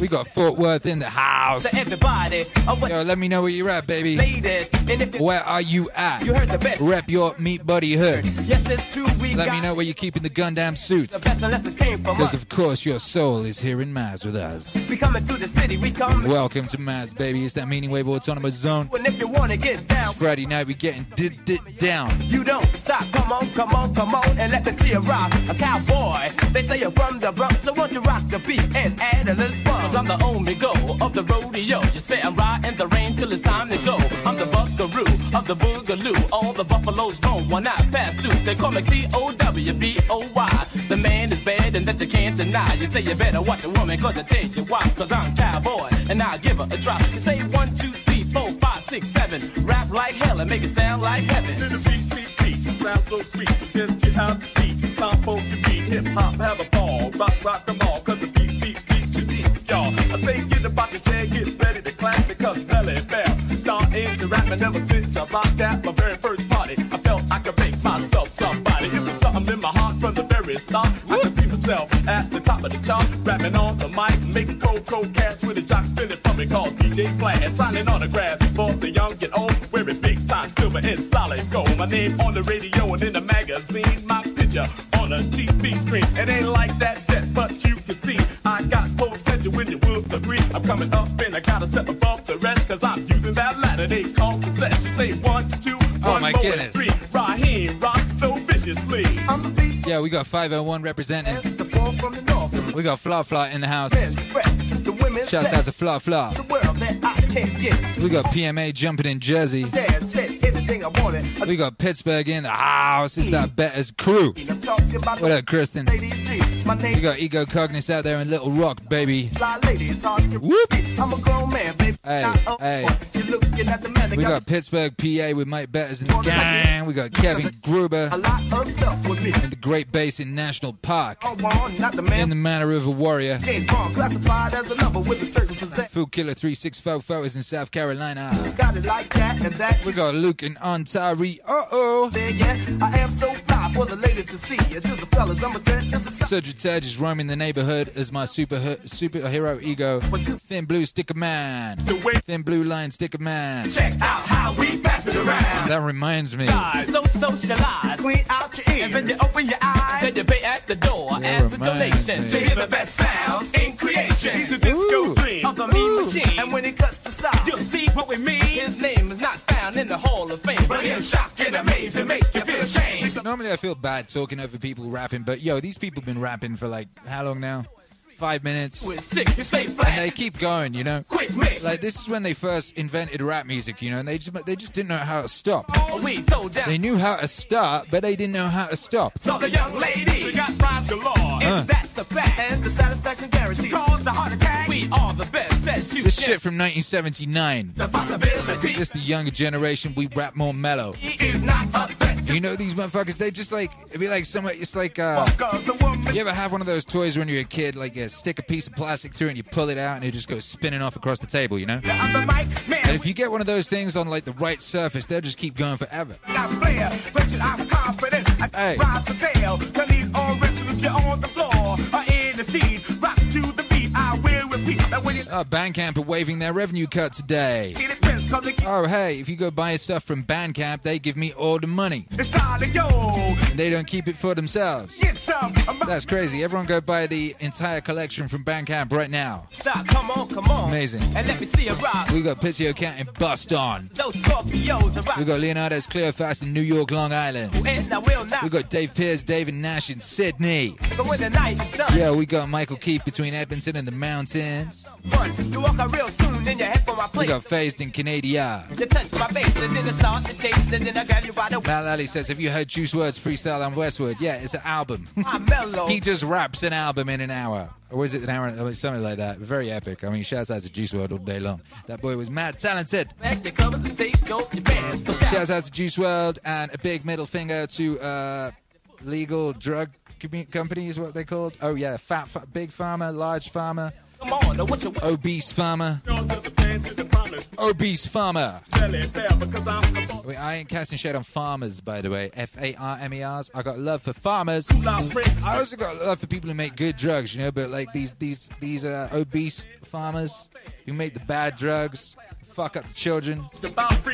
We got Fort Worth in the house. Everybody, Yo, let me know where you're at, baby. ladies, Where are you at? You heard the best. Rep your meat buddy hood. Yes, it's true. We Let me know where you're keeping the Gundam suit. the best unless it came from Because of course your soul is here in Maz with us. We coming through the city. We come. Welcome to Maz, baby. It's that Meaning Wave Autonomous Zone. And if you wanna get down, It's Friday night. We getting did did down. you don't stop. Come on, come on, come on, and let me see you rock. A cowboy. They say you're from the Bronx, so won't you rock the beat and add a little fun? Cause I'm the only go of the rodeo. You say I'm riding the rain till it's time to go. I'm the buckaroo of the boogaloo. All the buffaloes roam one eye pass through. They call me C-O-W-B-O-Y. The man is bad and that you can't deny. You say you better watch a woman cause I tell you why. Cause I'm cowboy and I'll give her a try. You say one, two, three, four, five, six, seven. Rap like hell and make it sound like heaven. To the beat, beat, beat. It sounds so sweet. So just get out the seat. Stomp on your feet. Hip hop, have a ball. Rock, rock them all. Cause the beat, beat, beat, you beat. Y'all, I say get about the chair, get ready to clap because Melle Mel. Start into rapping ever since I rocked at my very first party. I felt I could make myself somebody. From the very start. I can see myself at the top of the chart, rapping on the mic, making cold, cold cash with a jock spinning for me called DJ Flash. Signing autographs for the young and old, wearing big time silver silver and solid gold. My name on the radio and in the magazine. My picture on a TV screen. It ain't like that yet, but you can see I got potential when you will agree. I'm coming up and I gotta step above the rest, cause I'm using that ladder they call success. You say one, two, Oh, one my more, goodness. and three. Raheem rocks so viciously. I'm the beast. Yeah, we got 501 representing. We got Fla Fla in the house. Shouts out to Fla Fla. The world that I can't get. We got PMA jumping in Jersey. Anything I wanted. We got Pittsburgh in the house. It's that Better's crew. I'm talking about What up, Kristen? Lady G. My We got Ego Cognis out there in Little Rock, baby. fly lady. It's hard to Whoop. I'm a grown man, baby. Hey, Not uh, hey. You're at the man We got Pittsburgh, PA with Mike Betters in the gang. We got Kevin Gruber a lot of stuff with me. in the Great Basin National Park. Well, not the man. In the Manor River Warrior. James Bond classified as a number with a certain possession. Food Killer 364 photos in South Carolina. Got it like that and that. We got Luke and Ontari. Uh oh. Yeah, yeah. I am so fly for the ladies to see. And to the fellas, I'm a threat just a Cedric Turge is roaming the neighborhood as my super superhero ego. Thin blue sticker man. Thin blue line sticker man. Check out how we pass it around. That reminds me. So socialize. Clean out your ears. And then you open your eyes. Then you pay at the door as a reminds donation me. to hear the best sounds in creation. He's a disco dream. Of the mean machine. And when he cuts the You'll see what we mean. His name is not found in the Hall of Fame, but he'll shock and amaze and make you feel ashamed. Normally I feel bad talking over people rapping, but yo, these people've been rapping for like how long now? Five minutes. We're sick, you say flash. And they keep going, you know. Quick. Like this is when they first invented rap music, you know, and they just they just didn't know how to stop. We throw down. They knew how to start, but they didn't know how to stop. So the young lady We got rhymes galore. Uh. that's the fact. and the satisfaction guaranteed. Cause a heart attack. We are the best. Says you. This shit from 1979. The possibility Just the younger generation, we rap more mellow. is not a threat. You know these motherfuckers? They just like it'd be like somewhere. It's like uh, Cause the woman you ever have one of those toys when you're a kid, like you stick a piece of plastic through it and you pull it out and it just goes spinning off across the table, you know? I'm the mic man. And if you get one of those things on like the right surface, they'll just keep going forever. got flair, pressure, I'm confident. I Hey. Uh, Bandcamp are waiving their revenue cut today. get it, Prince, cause it Oh, hey, if you go buy stuff from Bandcamp, they give me all the money. it's all to go. And they don't keep it for themselves. Get some. I'm That's crazy. Everyone go buy the entire collection from Bandcamp right now. Stop, come on, come on. Amazing. And let me see rock. We got Pizio Cat and Bust On. We got Leonardo's Clearfast in New York, Long Island. And I will not. We got Dave Pierce, David Nash in Sydney. But when the night is done, Yeah, we got Michael Keith between Edmonton and the mountains. You walk out real soon, then you head for my We got Phased in Canada. You touch my face, and then I start to chase, and then I grab you by the Matt Lally says, Have you heard Juice WRLD's Freestyle on Westwood? Yeah, it's an album. He just raps an album in an hour. Or was it an hour? or Something like that. Very epic. I mean, shouts out to Juice WRLD all day long. That boy was mad talented. Back your covers and take off your pants. Shouts out to Juice WRLD and a big middle finger to uh, legal drug com- companies, what they called. Oh, yeah, fat, fa- big farmer, large farmer, Come on, now what you obese farmer, Y'all to the plan to the promise. obese farmer. Tell it fair because I'm Wait, I ain't casting shade on farmers, by the way. F A R M E R's. I got love for farmers. I also got love for people who make good drugs, you know. But like these these these uh, obese farmers who make the bad drugs, fuck up the children.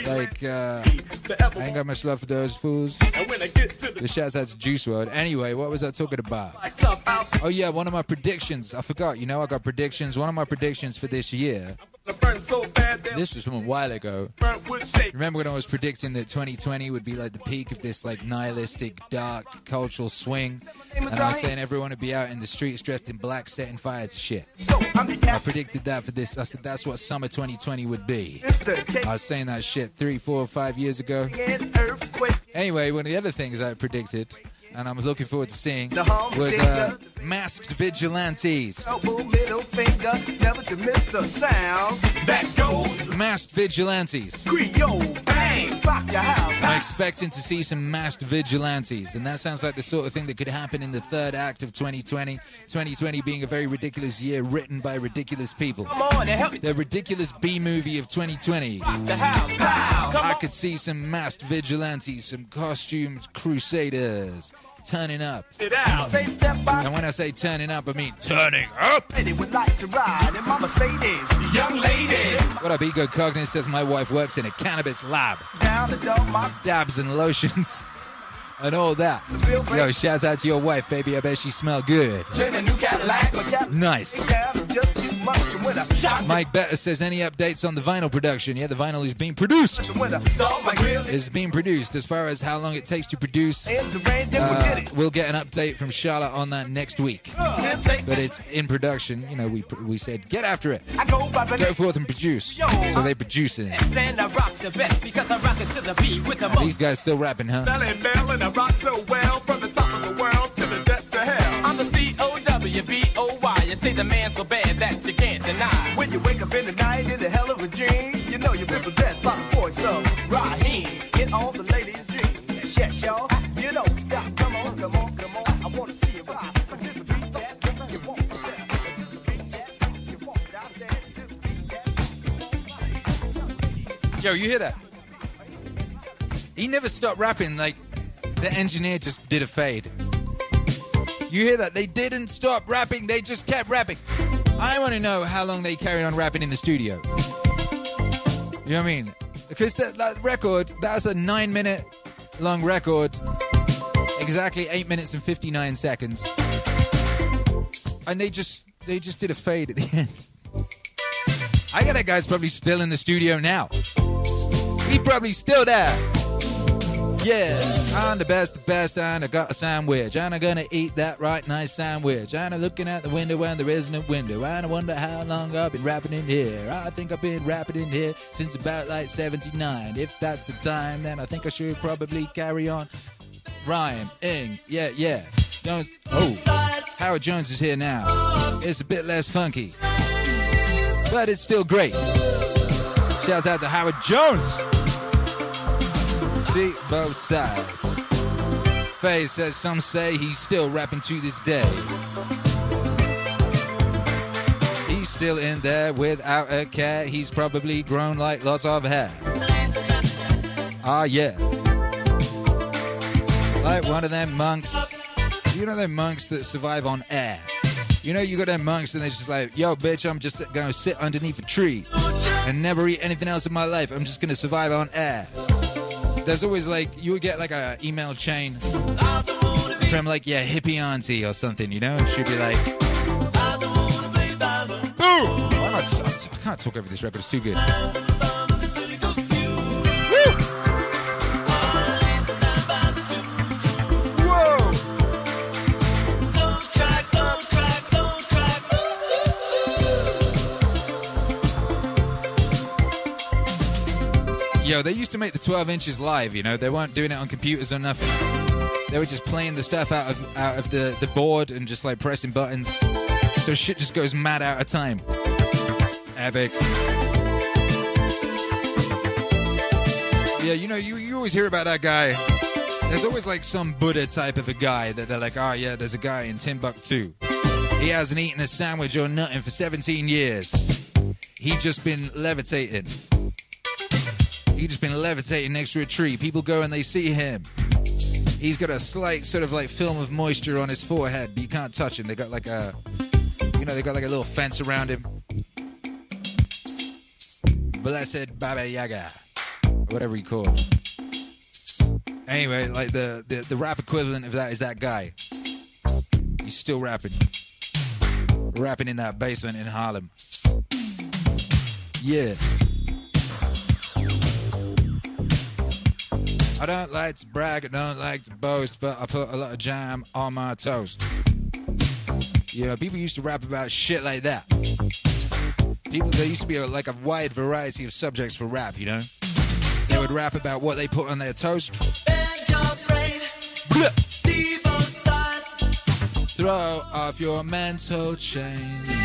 Like uh, I ain't got much love for those fools. And when I get to the shouts out to Juice WRLD. Anyway, what was I talking about? like tough out, Oh yeah, one of my predictions. I forgot. You know, I got predictions. One of my predictions for this year. This was from a while ago. Remember when I was predicting that 2020 would be like the peak of this like nihilistic, dark cultural swing, and I was saying everyone would be out in the streets dressed in black, setting fire to shit. I predicted that for this. I said that's what summer 2020 would be. I was saying that shit three, four, five years ago. Anyway, one of the other things I predicted, and I'm looking forward to seeing, was uh, masked vigilantes. Elbow, middle finger, never to miss the sound. That goes Masked vigilantes. Creole, bang, rock your house. I'm expecting to see some masked vigilantes, and that sounds like the sort of thing that could happen in the third act of 2020. 2020 being a very ridiculous year written by ridiculous people. Come on and help me. The ridiculous B movie of 2020. The house. Pow. Come I could see some masked vigilantes, some costumed crusaders turning up. It out. Say step by And when I say turning up, I mean turning up. would like to ride, and mama say this. Young lady. What up, Ego Cogniz says my wife works in a cannabis lab. Down the my dabs and lotions and all that. Yo, shouts out to your wife, baby. I bet she smell good. in a new Cadillac, Cadillac. Nice. Mike Better says any updates on the vinyl production? Yeah, the vinyl is being produced. when I dog my grill Is being produced. As far as how long it takes to produce, uh, we'll get an update from Charlotte on that next week. But it's in production. You know, we we said get after it, go forth and produce. So they rock it. These guys still rapping, huh? Melle Mel and I rock so well from the top of the world to the depths of hell. I'm the C O W B O Y. You say the man so bad that you can't deny. When you wake up in the night in a hell of a dream, you know you've been possessed by the voice of Raheem. In all the ladies' dreams. Yes, yes, y'all. You don't stop. Come on, come on, come on. I wanna see you rock. To the beat that you want. To the beat that you want. I said to the beat Yo, you hear that? He never stopped rapping. Like the engineer just did a fade. You hear that? They didn't stop rapping. They just kept rapping. I want to know how long they carried on rapping in the studio. You know what I mean? Because that, that record, that's a nine minute long record, exactly eight minutes and 59 seconds. And they just they just did a fade at the end. I got that guy's probably still in the studio now. He probably still there. Yeah, I'm the best, the best, and I got a sandwich. And I'm gonna eat that right nice sandwich. And I'm looking out the window when there isn't a window. And I wonder how long I've been rapping in here. I think I've been rapping in here since about like 79. If that's the time, then I think I should probably carry on. Rhyme, ing, yeah, yeah. Jones, oh, Howard Jones is here now. It's a bit less funky, but it's still great. Shouts out to Howard Jones. See both sides. Faye says some say he's still rapping to this day. He's still in there without a care. He's probably grown like lots of hair. Ah, yeah. Like one of them monks. You know them monks that survive on air. You know, you got them monks and they're just like, yo, bitch, I'm just gonna sit underneath a tree and never eat anything else in my life. I'm just gonna survive on air. There's always like, you would get like a email chain from like yeah hippie auntie or something, you know? And she'd be like, boom! Why not? I can't talk over this record, it's too good. Yo, they used to make the 12 inches live, you know. They weren't doing it on computers or nothing. They were just playing the stuff out of out of the, the board and just like pressing buttons. So shit just goes mad out of time. Epic. Yeah, you know, you, you always hear about that guy. There's always like some Buddha type of a guy that they're like, oh yeah, there's a guy in Timbuktu. He hasn't eaten a sandwich or nothing for 17 years. He just been levitating. He just been levitating next to a tree. People go and they see him. He's got a slight sort of like film of moisture on his forehead, but you can't touch him. They got like a, you know, they got like a little fence around him. Blessed Baba Yaga, whatever he called. Anyway, like the, the the rap equivalent of that is that guy. He's still rapping, rapping in that basement in Harlem. Yeah. I don't like to brag, I don't like to boast, but I put a lot of jam on my toast. You know, people used to rap about shit like that. People, there used to be a, like a wide variety of subjects for rap, you know? They would rap about what they put on their toast. Throw off your mental chain.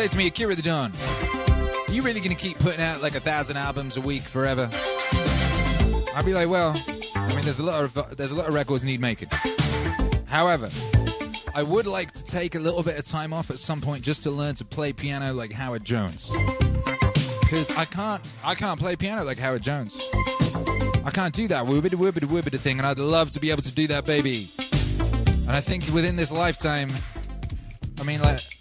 Say to me, Akira the are you really to keep putting out like a thousand albums a week forever? I'd be like, well, I mean, there's a lot of there's a lot of records need making. However, I would like to take a little bit of time off at some point just to learn to play piano like Howard Jones. Because I can't I can't play piano like Howard Jones. I can't do that woobity woobity woobity thing, and I'd love to be able to do that, baby. And I think within this lifetime, I mean, like,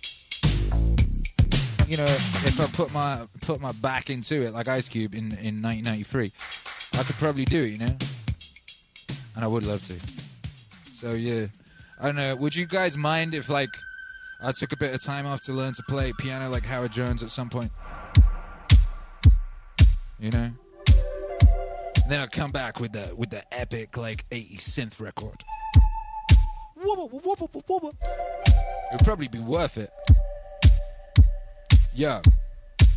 you know, if I put my put my back into it, like Ice Cube in in 1993, I could probably do it, you know. And I would love to. So yeah, I don't know. Would you guys mind if like I took a bit of time off to learn to play piano like Howard Jones at some point? You know. And then I'll come back with the with the epic like 80s synth record. It would probably be worth it. Yo,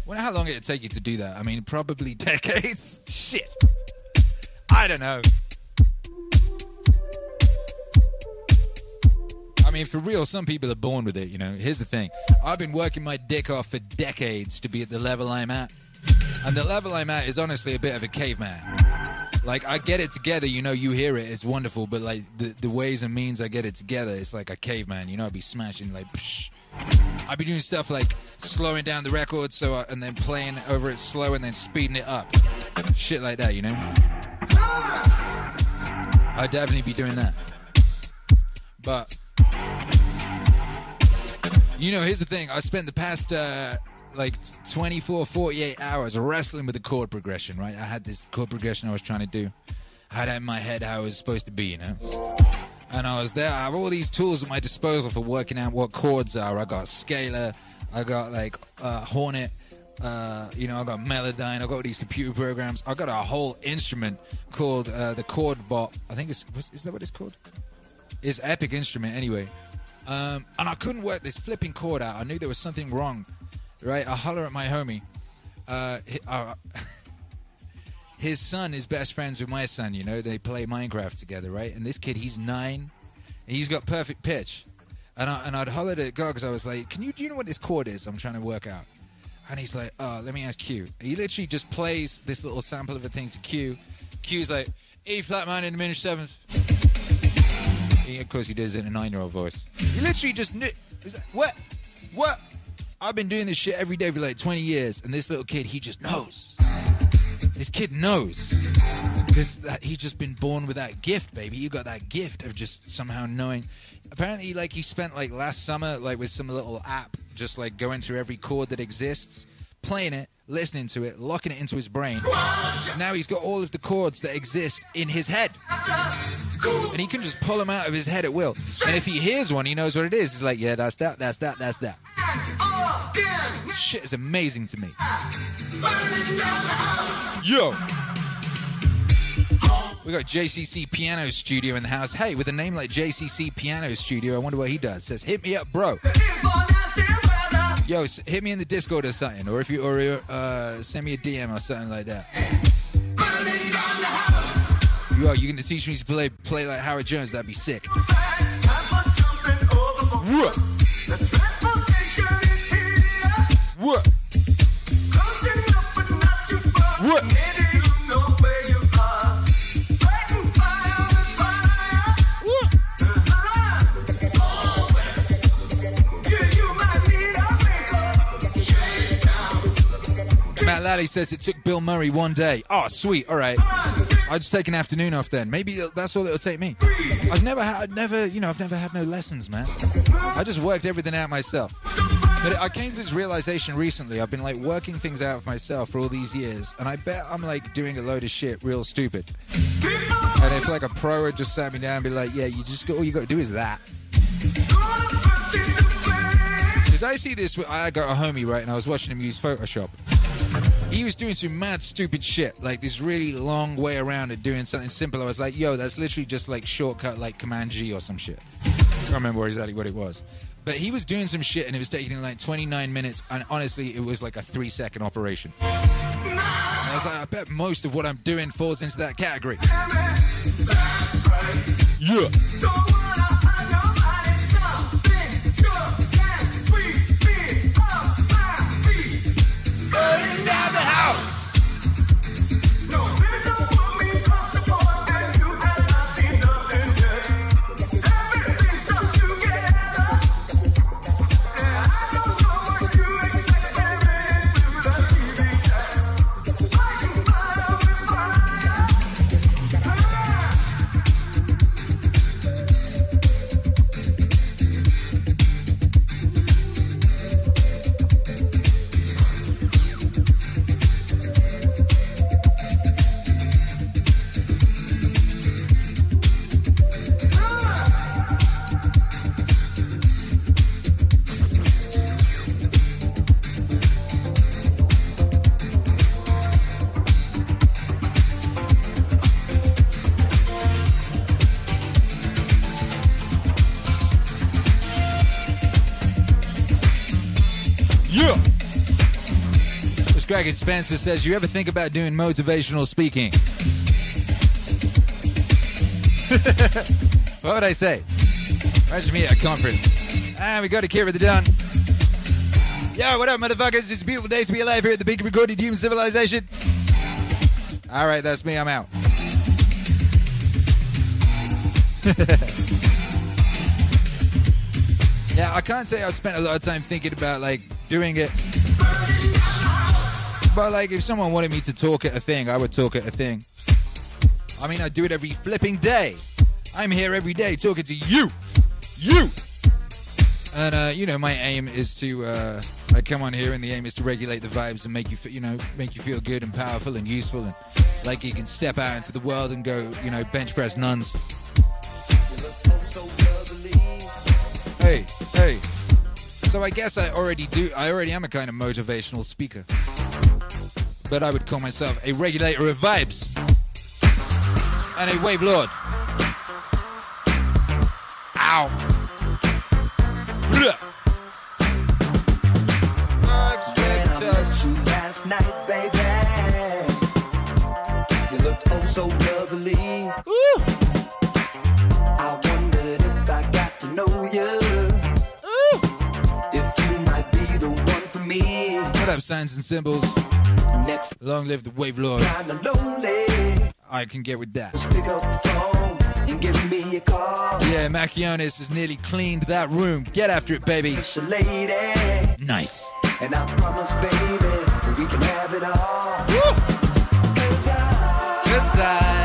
wonder how long it'd take you to do that. I mean, probably decades. Shit. I don't know. I mean, for real, some people are born with it, you know. Here's the thing I've been working my dick off for decades to be at the level I'm at. And the level I'm at is honestly a bit of a caveman. Like, I get it together, you know, you hear it, it's wonderful, but like the, the ways and means I get it together, it's like a caveman, you know, I'd be smashing, like, psh. I'd be doing stuff like slowing down the record so I, and then playing over it slow and then speeding it up. Shit like that, you know? I'd definitely be doing that. But you know, here's the thing. I spent the past uh, like 24, 48 hours wrestling with the chord progression, right? I had this chord progression I was trying to do. I had it in my head how it was supposed to be, you know? And I was there. I have all these tools at my disposal for working out what chords are. I got Scaler, I got like uh, Hornet, uh, you know, I got Melodyne, I got these computer programs. I got a whole instrument called uh, the Chord Bot. I think it's, is that what it's called? It's Epic Instrument anyway. Um, and I couldn't work this flipping chord out. I knew there was something wrong, right? I holler at my homie. Uh, uh, his son is best friends with my son. You know, they play Minecraft together, right? And this kid, he's nine, and he's got perfect pitch. And I and I'd holler at God because I was like, "Can you do you know what this chord is? I'm trying to work out." And he's like, "Oh, let me ask Q." He literally just plays this little sample of a thing to Q. Q's like, "E flat minor in diminished seventh." He, of course, he does it in a nine-year-old voice. He literally just knew. like, What? What? I've been doing this shit every day for like 20 years, and this little kid, he just knows. This kid knows because he's just been born with that gift, baby. You got that gift of just somehow knowing. Apparently, like he spent like last summer, like with some little app, just like going through every chord that exists, playing it, listening to it, locking it into his brain. Now he's got all of the chords that exist in his head, and he can just pull them out of his head at will. And if he hears one, he knows what it is. He's like, yeah, that's that, that's that, that's that. Shit is amazing to me. Yo. We got JCC Piano Studio in the house. Hey, with a name like JCC Piano Studio, I wonder what he does. Says, hit me up, bro. Yo, hit me in the Discord or something, or if you, or uh, send me a DM or something like that. Yo, you gonna teach me to play play like Howard Jones? That'd be sick. What? What? What? Matt Lally says it took Bill Murray one day. Oh, sweet. All right. I'll just take an afternoon off then. Maybe that's all it'll take me. I've never had, never, you know, I've never had no lessons, man. I just worked everything out myself. But I came to this realization recently. I've been like working things out for myself for all these years, and I bet I'm like doing a load of shit real stupid. And if like a pro had just sat me down and be like, "Yeah, you just got all you got to do is that." Because I see this, I got a homie right, and I was watching him use Photoshop. He was doing some mad stupid shit, like this really long way around it, doing something simple. I was like, "Yo, that's literally just like shortcut, like Command G or some shit." I can't remember exactly what it was. But he was doing some shit and it was taking like 29 minutes, and honestly, it was like a three second operation. And I was like, I bet most of what I'm doing falls into that category. Yeah. Yeah. Spencer says, You ever think about doing motivational speaking? what would I say? Imagine me at a conference. And we got Akira the Don. Yo, what up, motherfuckers? It's a beautiful day to be alive here at the Beacon Recorded Human Civilization. All right, that's me. I'm out. yeah, I can't say I spent a lot of time thinking about like doing it. But like, if someone wanted me to talk at a thing, I would talk at a thing. I mean, I do it every flipping day. I'm here every day talking to you, you. And uh, you know, my aim is to uh, I come on here, and the aim is to regulate the vibes and make you, you know, make you feel good and powerful and useful, and like you can step out into the world and go, you know, bench press nuns. Hey, hey. So I guess I already do. I already am a kind of motivational speaker, but I would call myself a regulator of vibes and a wave lord. Ow. Last night, baby, you looked oh so lovely. I wondered if I got to know you. If you might be the one for me. What up, signs and symbols? Next, Long live the wave lord. kinda lonely. I can get with that. Pick up the phone and give me a call. Yeah, Macchionis has nearly cleaned that room. Get after it, baby. Lady, Nice. and I promise, baby, we can have it all. Cause I, Cause I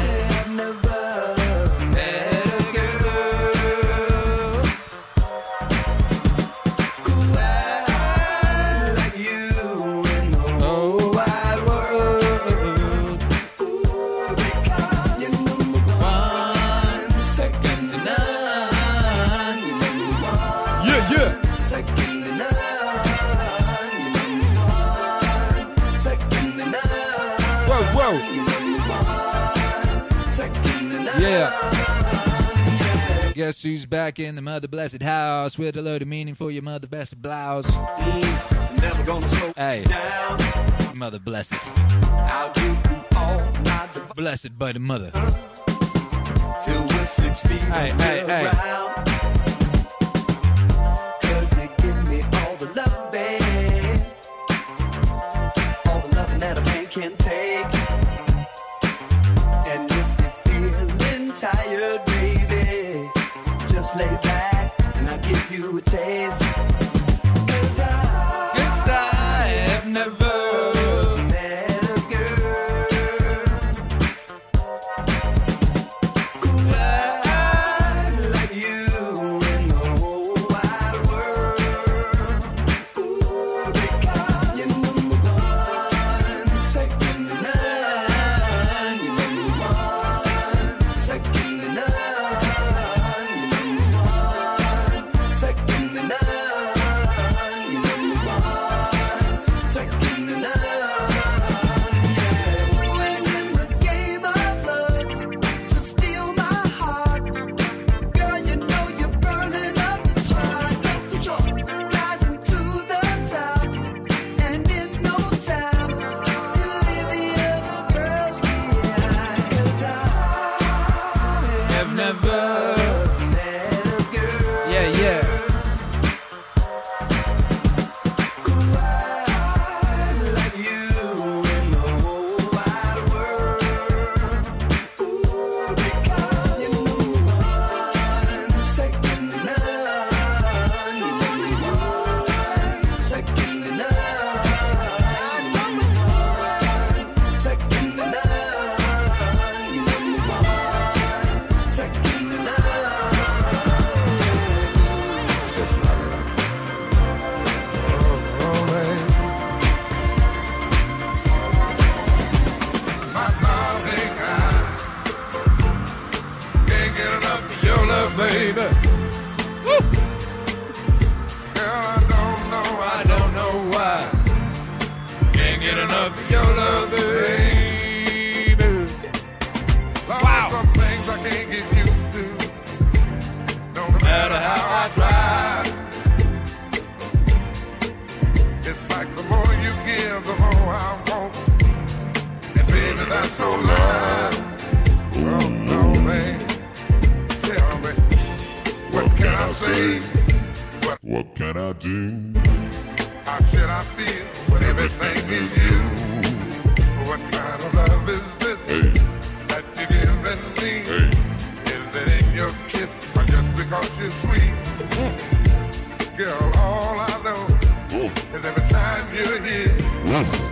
Guess who's back in the mother blessed house with a load of meaning for your mother blessed blouse? Never gonna slow Hey, down. mother blessed. I'll give you all my Blessed by the mother. till we're six feet Hey, hey, hey. Taste. because you're sweet. Girl, all I know is every time you're here.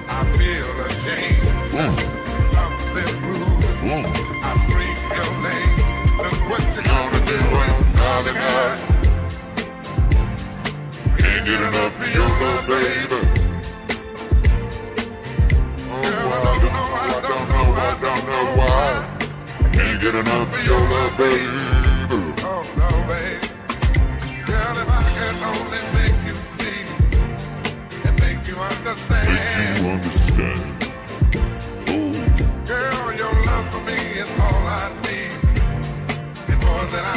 I feel a change. Something moves. I scream your name. Look what you gonna do, darling, I can't get enough of your love, baby. Oh, I don't know, I don't know, I don't know why. I can't get enough of your love, baby.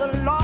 the Lord.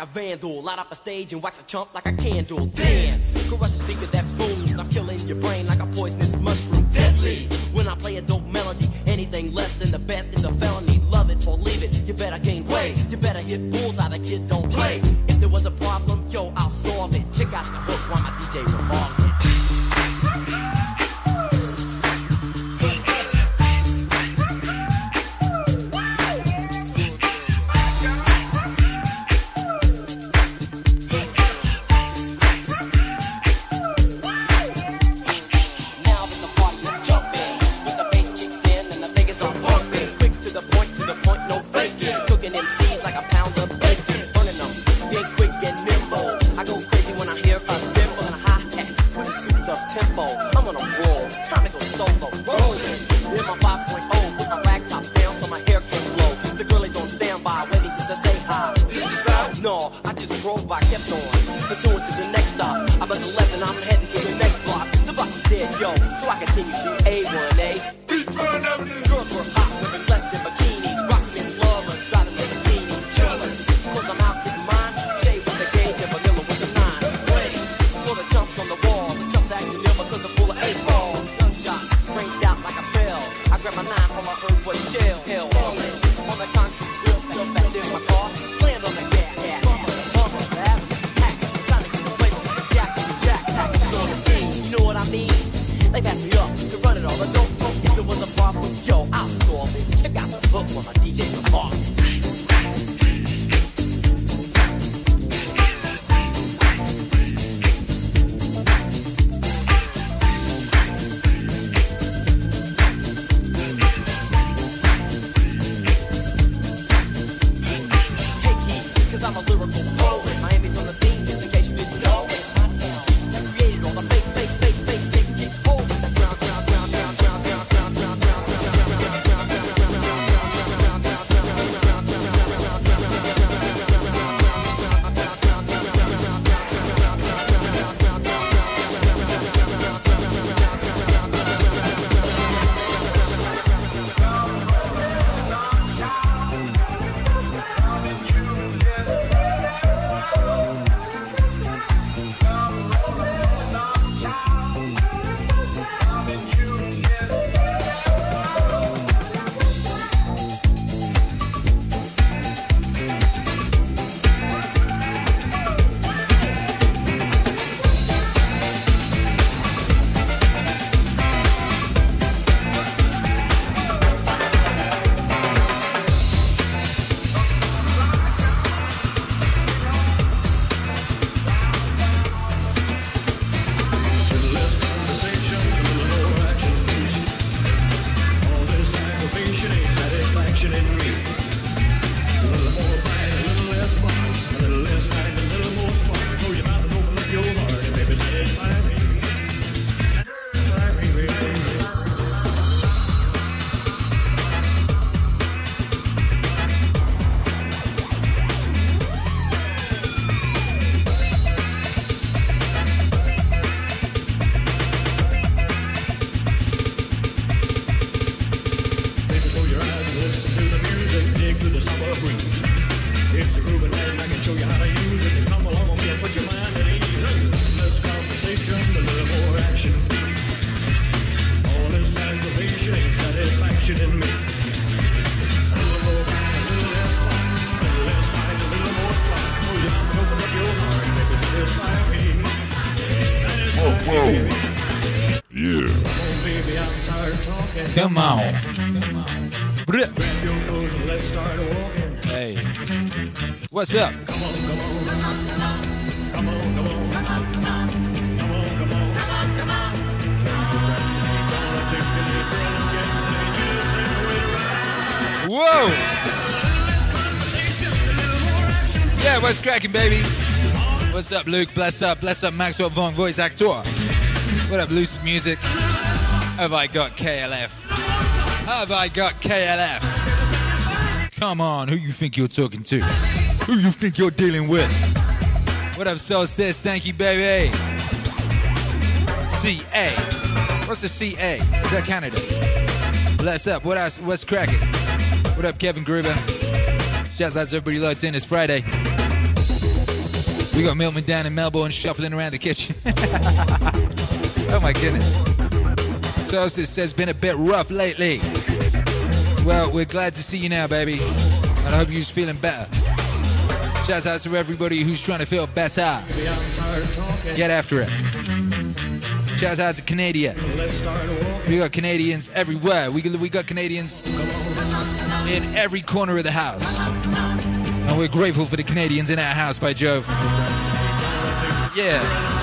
a vandal. Light up a stage and wax a chump like a candle. Dance! Caress the speaker that booms. I'm killing your brain. What's up? Whoa! Yeah, what's cracking, baby? What's up, Luke? Bless up, bless up, Maxwell Vaughn, voice actor. What up, Lucid Music? Have I got KLF? Have I got KLF? Come on, who you think you're talking to? Who you think you're dealing with? What up, Solstice? Thank you, baby. CA. What's the CA? Is that Canada? Bless up. What else? What's cracking? What up, Kevin Gruber? Shouts out to everybody locked in. It's Friday. We got Milton down in Melbourne shuffling around the kitchen. oh my goodness. Solstice says been a bit rough lately. Well, we're glad to see you now, baby. And I hope you're feeling better. Shouts out to everybody who's trying to feel better. Get after it. Shouts out to Canada. We got Canadians everywhere. We, we got Canadians in every corner of the house. And we're grateful for the Canadians in our house, by Jove. Yeah.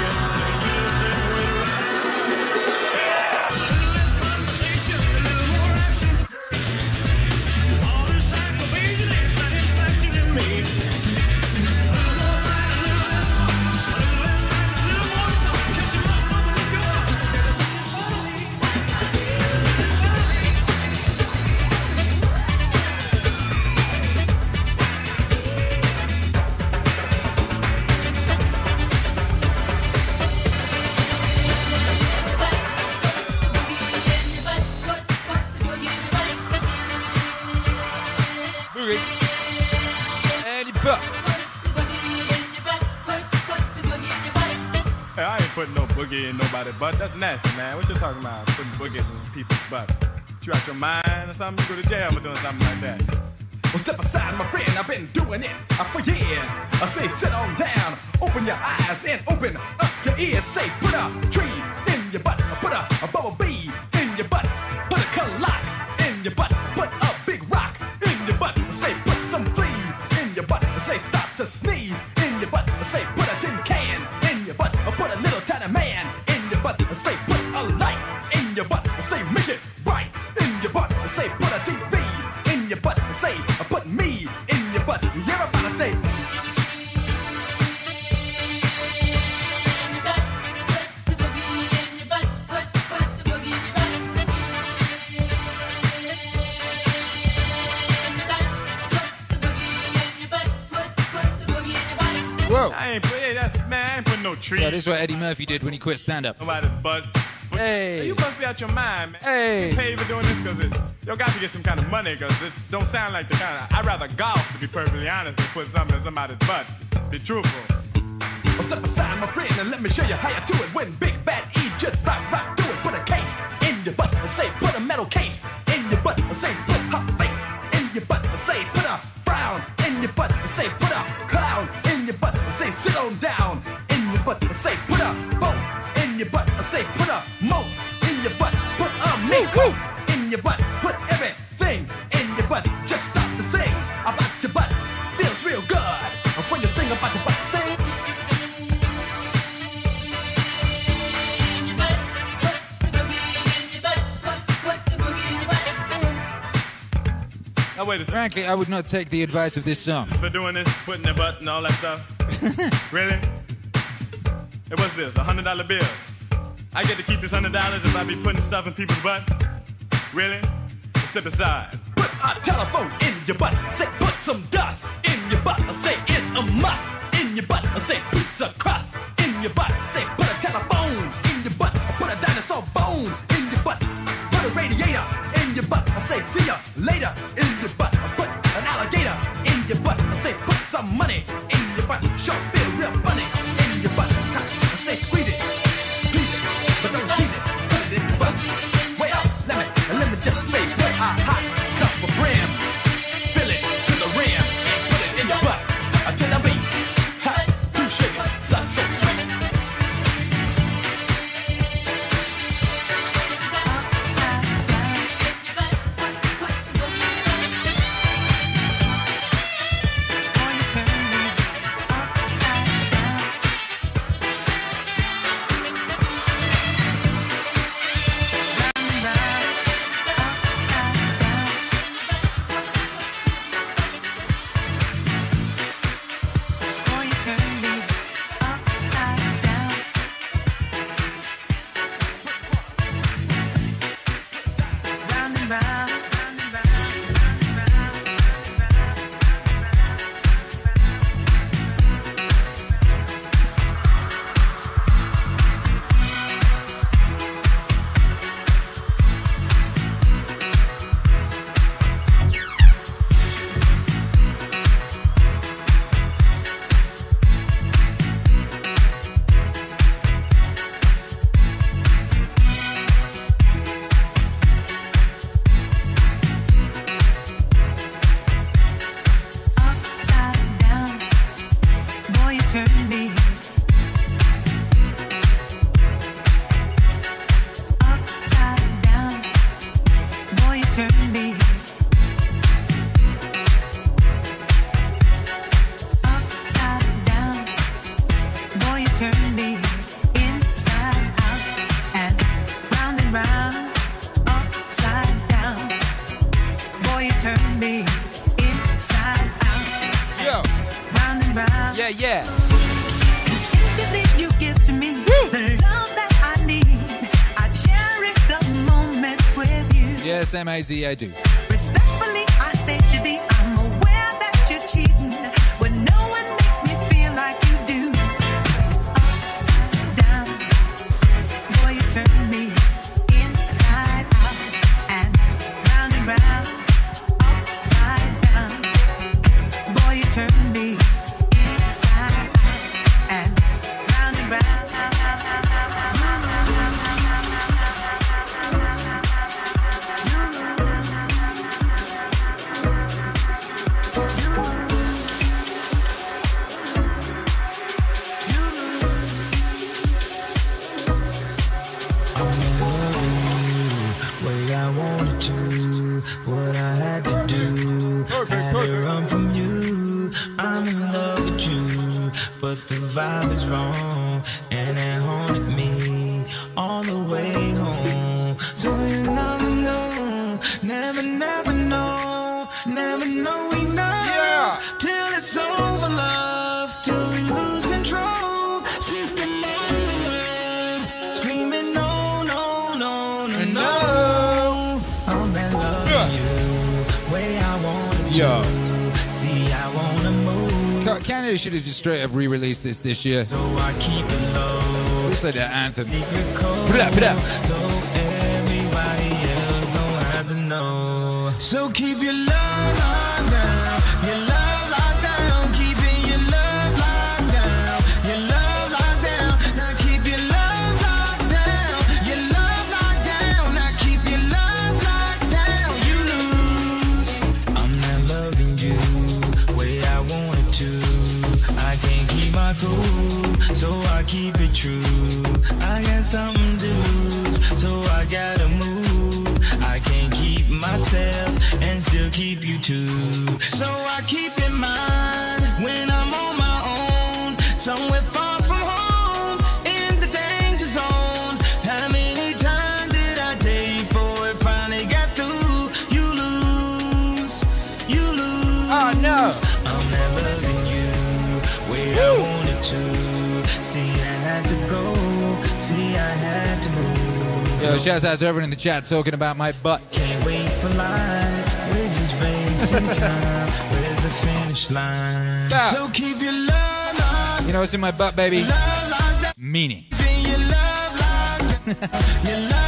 Butt. That's nasty, man. What you talking about? Putting boogies in people's butt. You out your mind or something? You go to jail for doing something like that. Well, step aside, my friend. I've been doing it uh, for years. I say, sit on down, open your eyes and open up your ears. Say, put a tree in your butt, put a, a bubble bee tree. Yeah, this is what Eddie Murphy did when he quit stand up. Nobody's butt. But, Hey. You must be out your mind, man. Hey. You paid for doing this because it, you got to get some kind of money because this don't sound like the kind of. I'd rather golf, to be perfectly honest, than put something in somebody's butt. Be truthful. Well, step aside, my friend, and let me show you how you do it. When Big Bad E just rock, rock, do it. Put a case in your butt and say, put a metal case Now, wait a second. Frankly, I would not take the advice of this song. For doing this, putting their butt and all that stuff. really? Hey, what's this? A hundred dollar bill? I get to keep this hundred dollars if I be putting stuff in people's butt? Really? Step aside. Put a telephone in your butt. Say put some dust in your butt. I say it's a must in your butt. I say pizza crust in your butt. Say put a telephone in your butt. Put a dinosaur bone in your butt. Put a radiator in your butt. I say see ya later in your Maisie Adu. Just Straight have re-released this this year. So I keep it low. That anthem. Blah, blah. So keep your love on now, your love. keep it true. I got something to lose, so I gotta move. I can't keep myself and still keep you too. So I keep Shouts out everyone in the chat talking about my butt. Can't wait for life. We're just time. Where's the finish line? So keep your love. You know what's in my butt, baby? Love, love, Meaning. Your love, love, your love.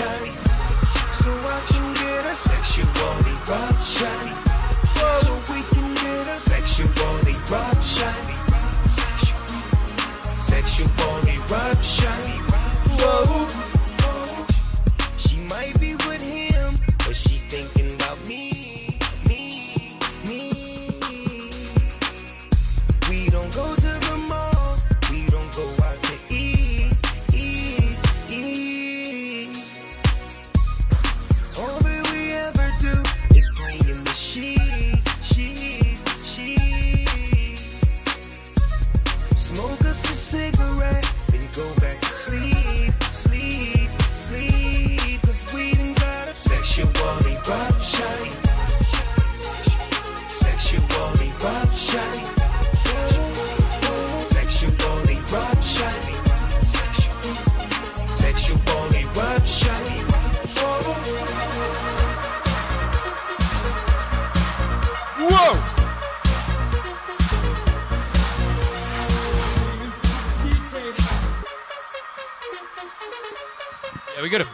eruption So I can get a sexual eruption. So we can get a sexual eruption. Sexual eruption. Whoa.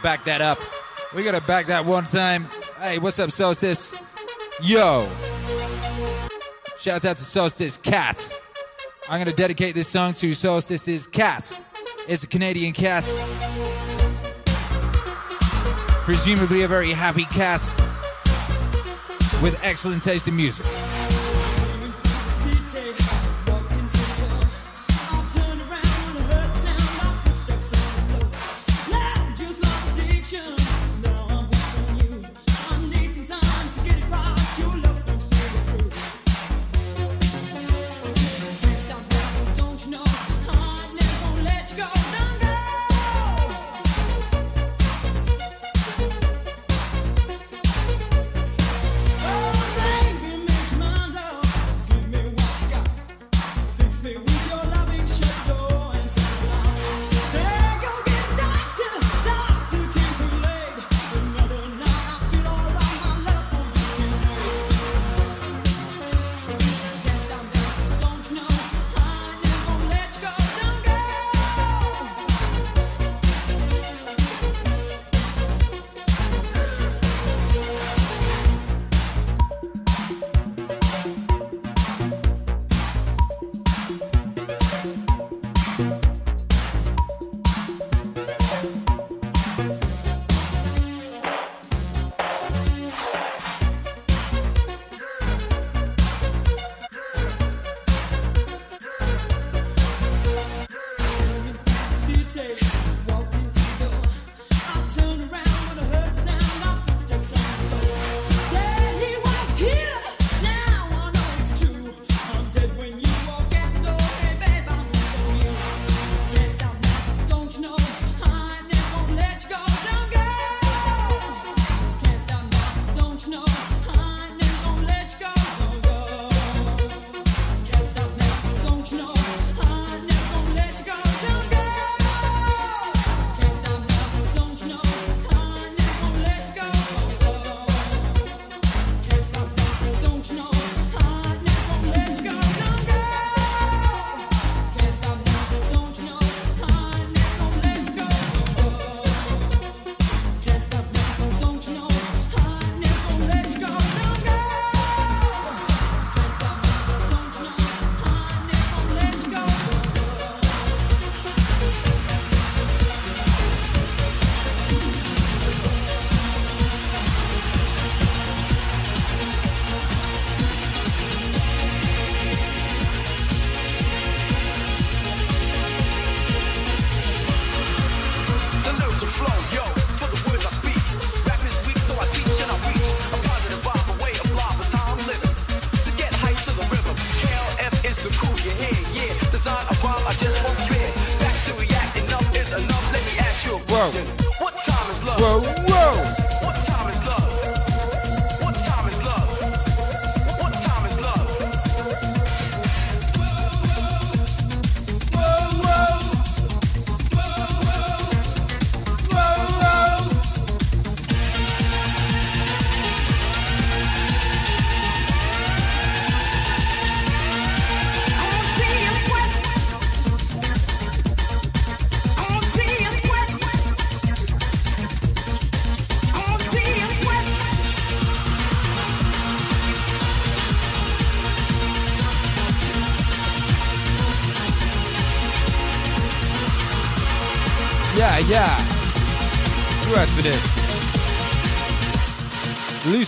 back that up. We gotta back that one time. Hey, what's up, Solstice? Yo! Shouts out to Solstice Cat. I'm gonna dedicate this song to Solstice's cat. It's a Canadian cat. Presumably a very happy cat with excellent taste in music.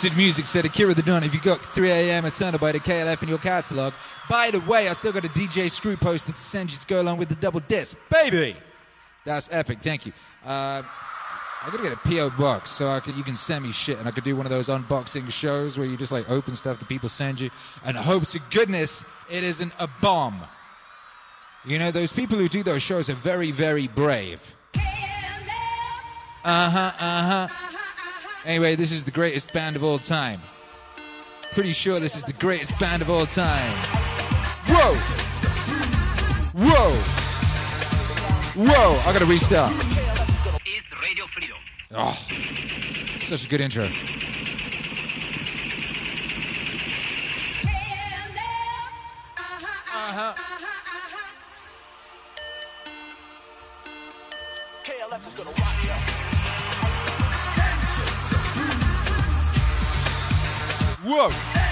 Lucid Music said Akira the Don. If you got 3 a.m. Eternal by the KLF in your catalog. By the way, I still got a DJ Screw poster to send you to go along with the double disc. Baby! That's epic. Thank you. Uh, I gotta get a PO box so I could, you can send me shit and I could do one of those unboxing shows where you just like open stuff that people send you and hope to goodness it isn't a bomb. You know, those people who do those shows are very, very brave. Uh huh, uh huh. Anyway, this is the greatest band of all time. Pretty sure this is the greatest band of all time. Whoa! Whoa! Whoa! I gotta restart. Oh, such a good intro. Uh-huh. KLF is gonna rock you. Whoa!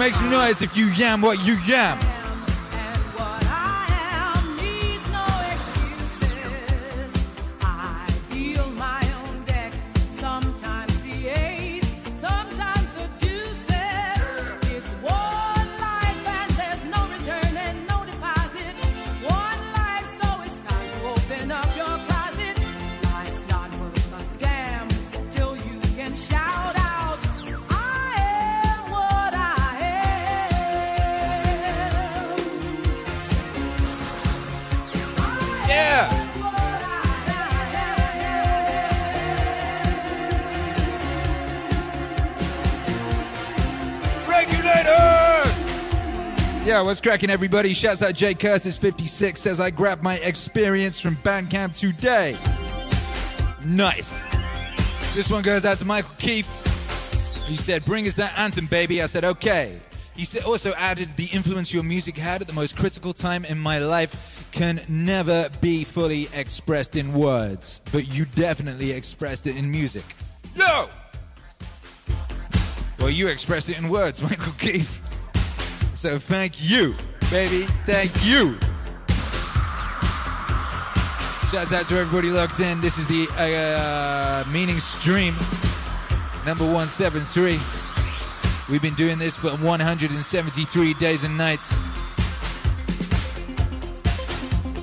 Make some noise if you yam what you yam. What's cracking, everybody? Shouts out Jay Curtis 56 says I grabbed my experience from Bandcamp today. Nice. This one goes out to Michael Keefe. He said, Bring us that anthem, baby. I said, Okay. He also added, The influence your music had at the most critical time in my life can never be fully expressed in words, but you definitely expressed it in music. Yo! Well, you expressed it in words, Michael Keefe. So thank you, baby. Thank you. Shouts out to everybody locked in. This is the uh, Meaning Stream, number 173. We've been doing this for 173 days and nights.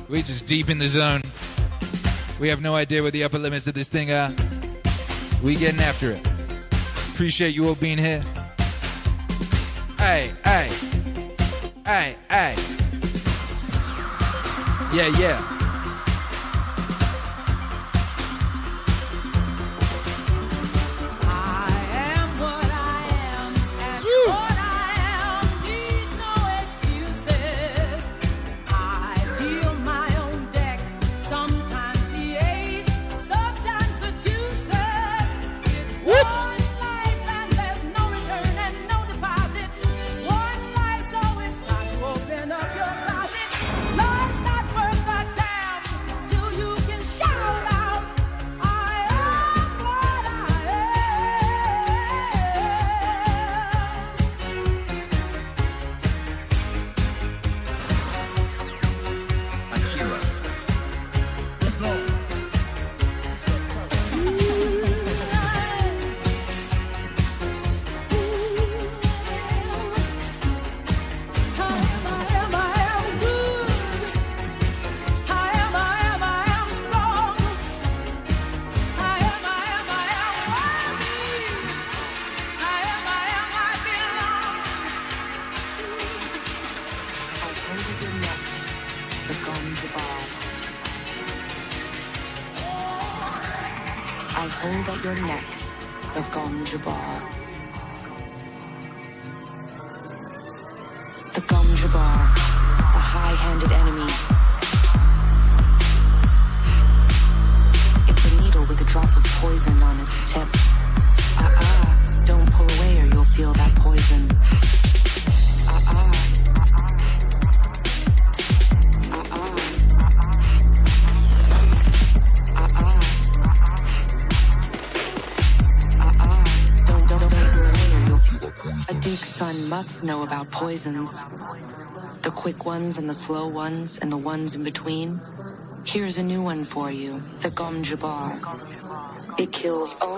We're just deep in the zone. We have no idea what the upper limits of this thing are. We getting after it. Appreciate you all being here. Hey, hey. Hey, hey. Yeah, yeah. Know about poisons. The quick ones and the slow ones and the ones in between. Here's a new one for you, the Gom Jabbar. It kills only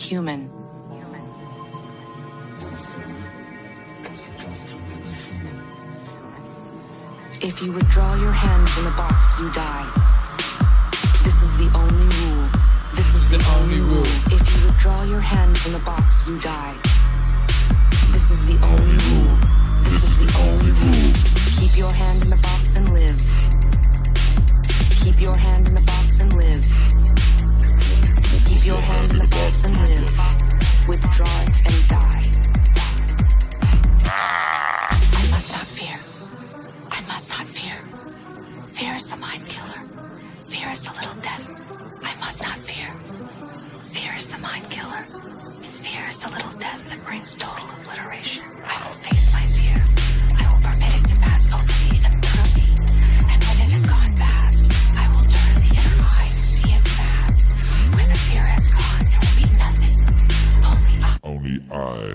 human. If you withdraw your hand from the box, you die. This is the only rule. This is the, only rule. If you withdraw your hand from the box, you die. This is the only rule. This is the only rule. Keep your hand in the box and live. Keep your hand in the box and live. I must not fear. I must not fear. Fear is the mind killer. Fear is the little death. I must not fear. Fear is the mind killer. Fear is the little death that brings total obliteration. I will face Only I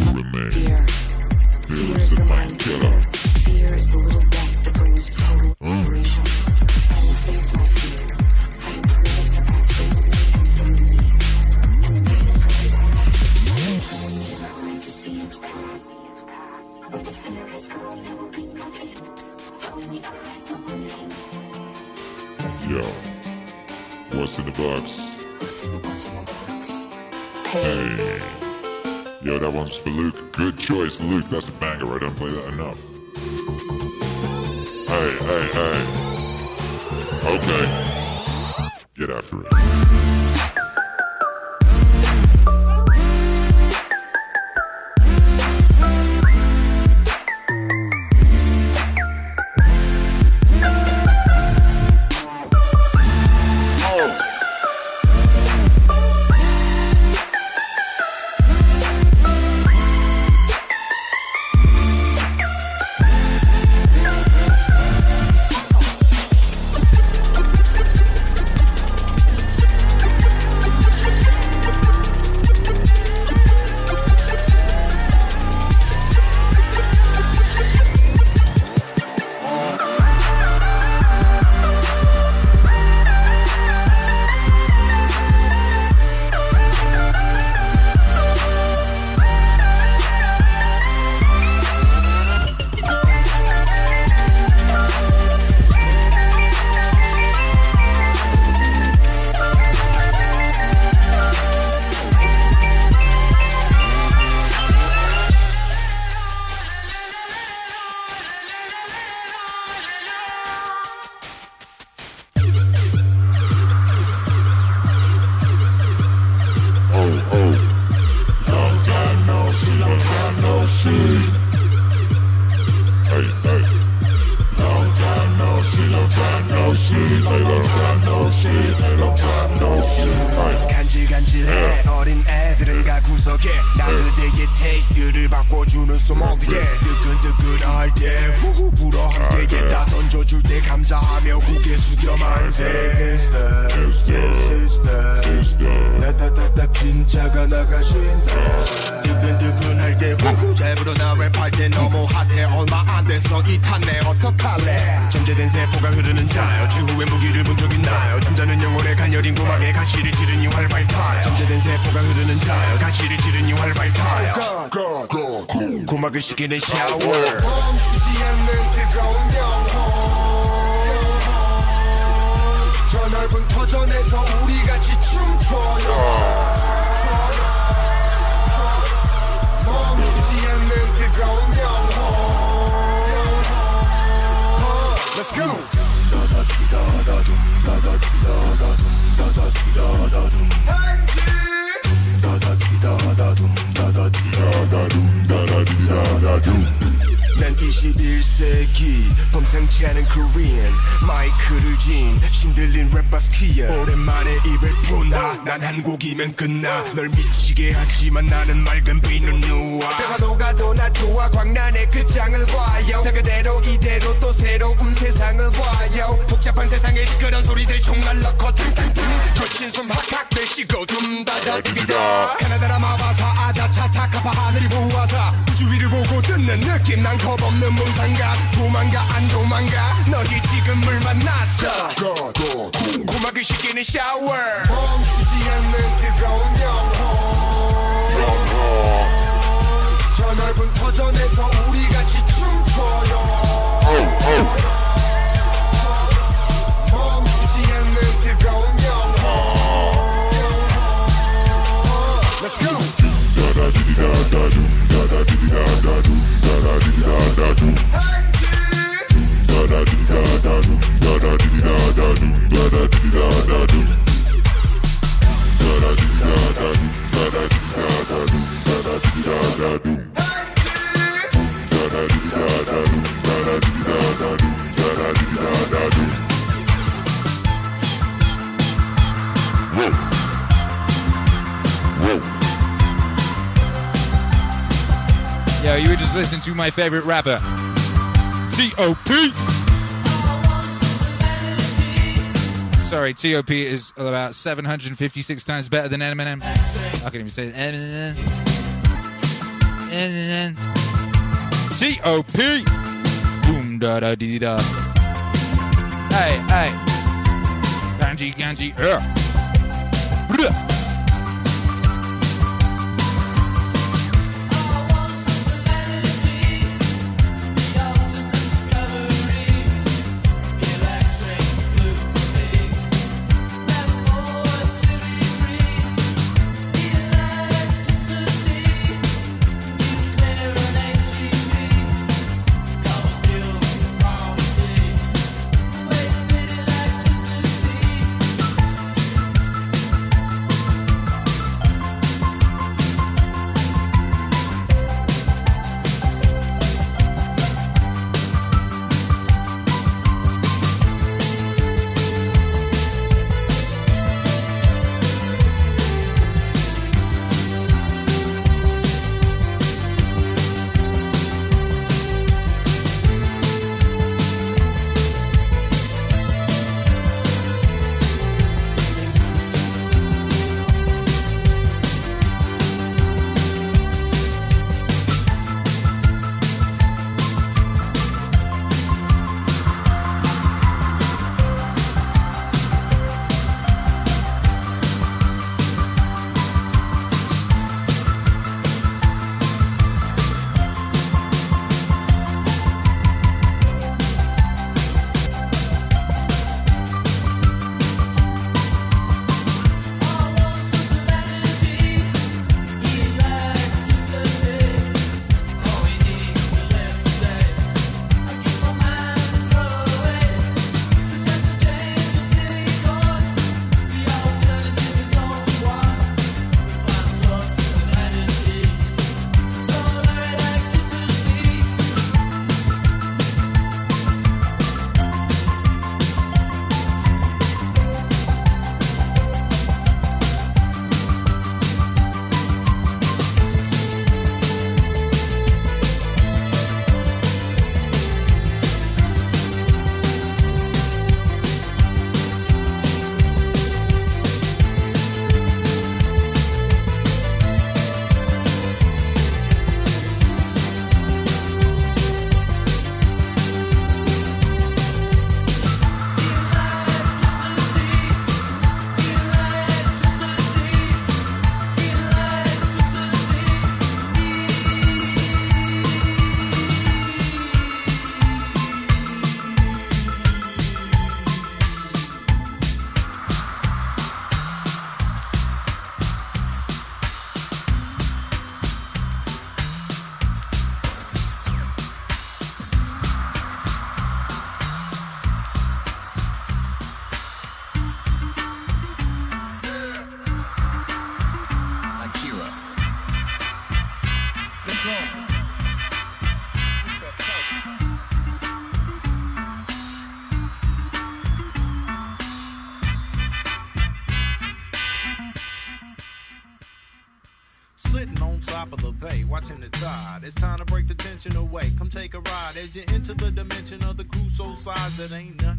will remain. Fear is the mind killer. Fear is the little death that brings total obliteration. I will face my fear. I will permit to pass over me and mm. through me. And when it has gone past, the inner eye to see its path. When the fear has gone, there will be nothing. Only I will remain. Yo. What's in the box? Hey. Yo, that one's for Luke. Good choice, Luke. That's a banger. I don't play that enough. Hey, hey, hey. Okay. Get after it. favorite rapper, T.O.P. Sorry, T.O.P. is about 756 times better than Eminem. I can't even say Eminem. Eminem. T.O.P. Boom da da dee da. Hey, hey. Ganji, ganji. Uh. That ain't nothing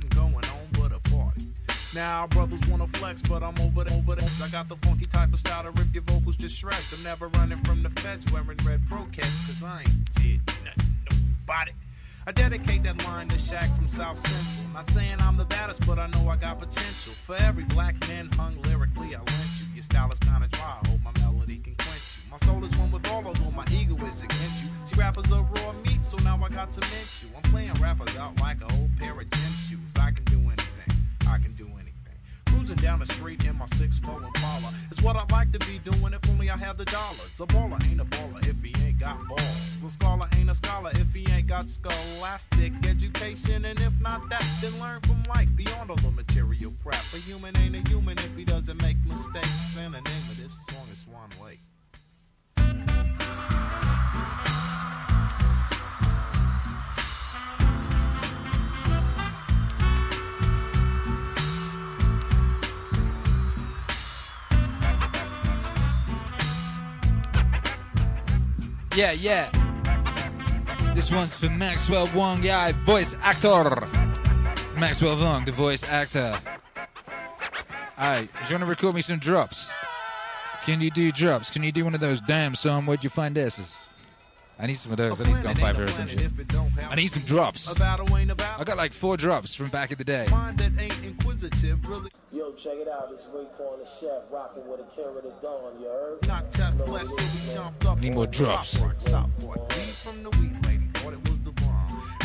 Yeah, yeah. This one's for Maxwell Wong, yeah, voice actor. Maxwell Wong, the voice actor. Alright, do you want to record me some drops? Can you do drops? Can you do one of those? Damn, son, where'd you find this? I need some of those. I need some on Fiverr or some shit. I need some drops. I got like four drops from back in the day. Mind that ain't inquisitive, really. Yo, check it out. It's Raekwon the Chef rocking with a carrot of dawn, you heard? Not test flesh, we jumped up. Need more drops. rock, rock, Stop, boy. Weed from the wheat lady, thought it was the bomb.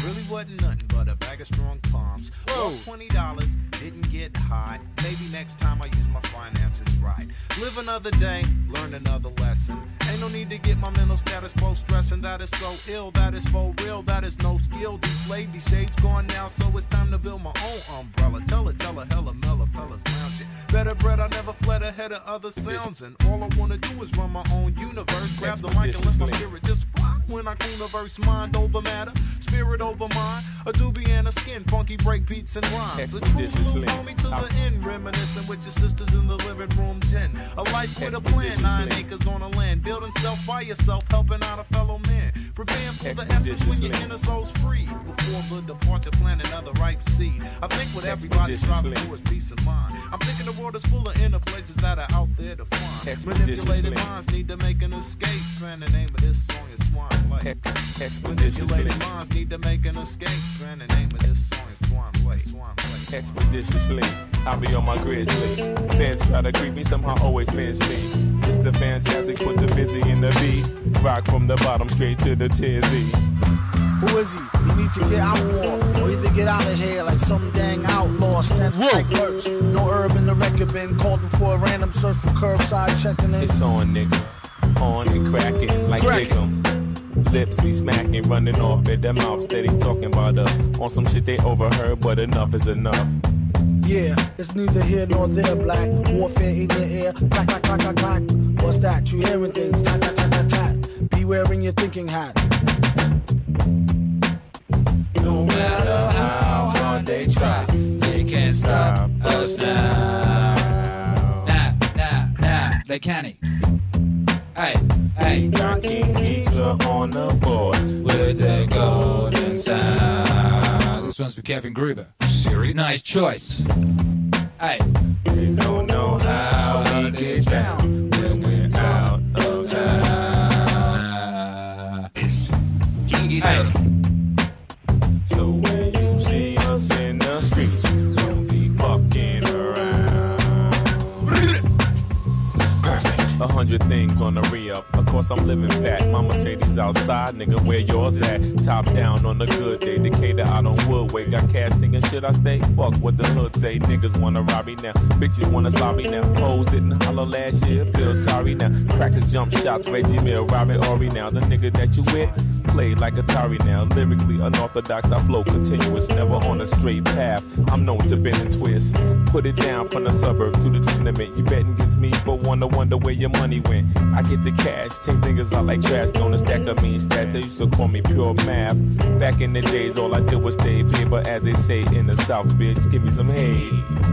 Really wasn't nothing but a bag of strong palms. Lost twenty dollars, didn't get high. Maybe next time I use my finances right. Live another day, learn another lesson. Ain't no need to get my mental status quo stressing. That is so ill, that is for real, that is no skill. Displayed these shades gone now, so it's time to build my own umbrella. Tell it, tell it, hella mellow fellas lounging. Better bread, I never fled ahead of other sounds. And all I wanna do is run my own universe. Grab the mic and let my spirit just fly. When I universe, mind over matter, spirit over mind. A doobie and a skin, funky break beats and rhymes. A true little homie to the end, reminiscing with your sisters in the living room den. A life with a plan, nine acres on a land. Building self by yourself, helping out a fellow man. Preparing for the essence when your inner soul's free. Before the departure, plant another ripe seed. I think what everybody's striving for is peace of mind. I'm thinking the world is full of inner places that are out there to find. Manipulated minds need to make an escape. And the name of this song is Swan Lake. Manipulated minds need to make an escape. And the name of this song is Swan Lake. Swan Lake. expeditiously. I be on my grizzly. Fans try to creep me, somehow always miss me. Mr. Fantastic, put the busy in the beat. Rock from the bottom straight to the tizzy. Who is he? You need to get outlawed or either get out of here like some dang outlaw. Stand like lurch. No herb in the record bin. Called for a random search for curbside checking in. It's on, nigga. On and cracking like Crack it. Dick'em. Lips be smacking, running off at their mouth, steady talking about us. On some shit they overheard, but enough is enough. Yeah, it's neither here nor there, black. Warfare in your ear. Clack, clack, clack, clack, clack. What's that? You hearing things? Tat, tat, tat, tat, tat. Be wearing your thinking hat. No matter how hard they try, they can't stop us now. Nah, nah, nah, they can't. Hey, hey. Got King Geezer on the boards with the golden sound. This one's for Kevin Gruber. Nice choice. Hey. You don't know how we get down when we're out of town. Hey. A hundred things on the re-up. Of course I'm living fat. My Mercedes outside, nigga, where yours at? Top down on a good day. Decatur out on Woodway. Got cash thinking should I stay? Fuck what the hood say. Niggas wanna rob me now. Bitches wanna slob me now. Hoes didn't holler last year. Feel sorry now. Practice jump shots. Reggie Mill, Robert Horry now. The nigga that you with. play like Atari now. Lyrically unorthodox, I flow continuous, never on a straight path. I'm known to bend and twist. Put it down from the suburb to the tenement. You betting against me, but wanna wonder where your money went. I get the cash, take niggas out like trash, don't a stack of mean stats. They used to call me pure math. Back in the days, all I did was stay paper, as they say in the South, bitch. Give me some hay.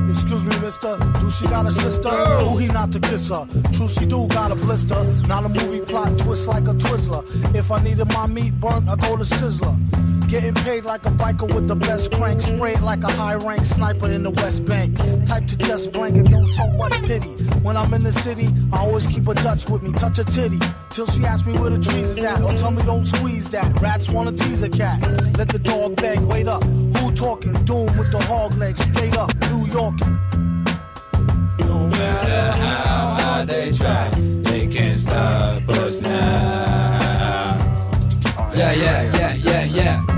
Excuse me, mister. Do she got a sister? Who he not to kiss her? True, she do got a blister. Not a movie plot twist like a Twizzler. If I needed my meat burnt, I go to Sizzler. Getting paid like a biker with the best crank. Sprayed like a high rank sniper in the West Bank. Type to just blank and don't show much pity. When I'm in the city, I always keep a Dutch with me. Touch a titty. Till she asks me where the trees is at. Or tell me don't squeeze that. Rats wanna tease a cat. Let the dog beg, wait up. Who talking? Doom with the hog legs. Straight up, New York. No matter how hard they try, they can't stop us now. Yeah, yeah, yeah, yeah, yeah.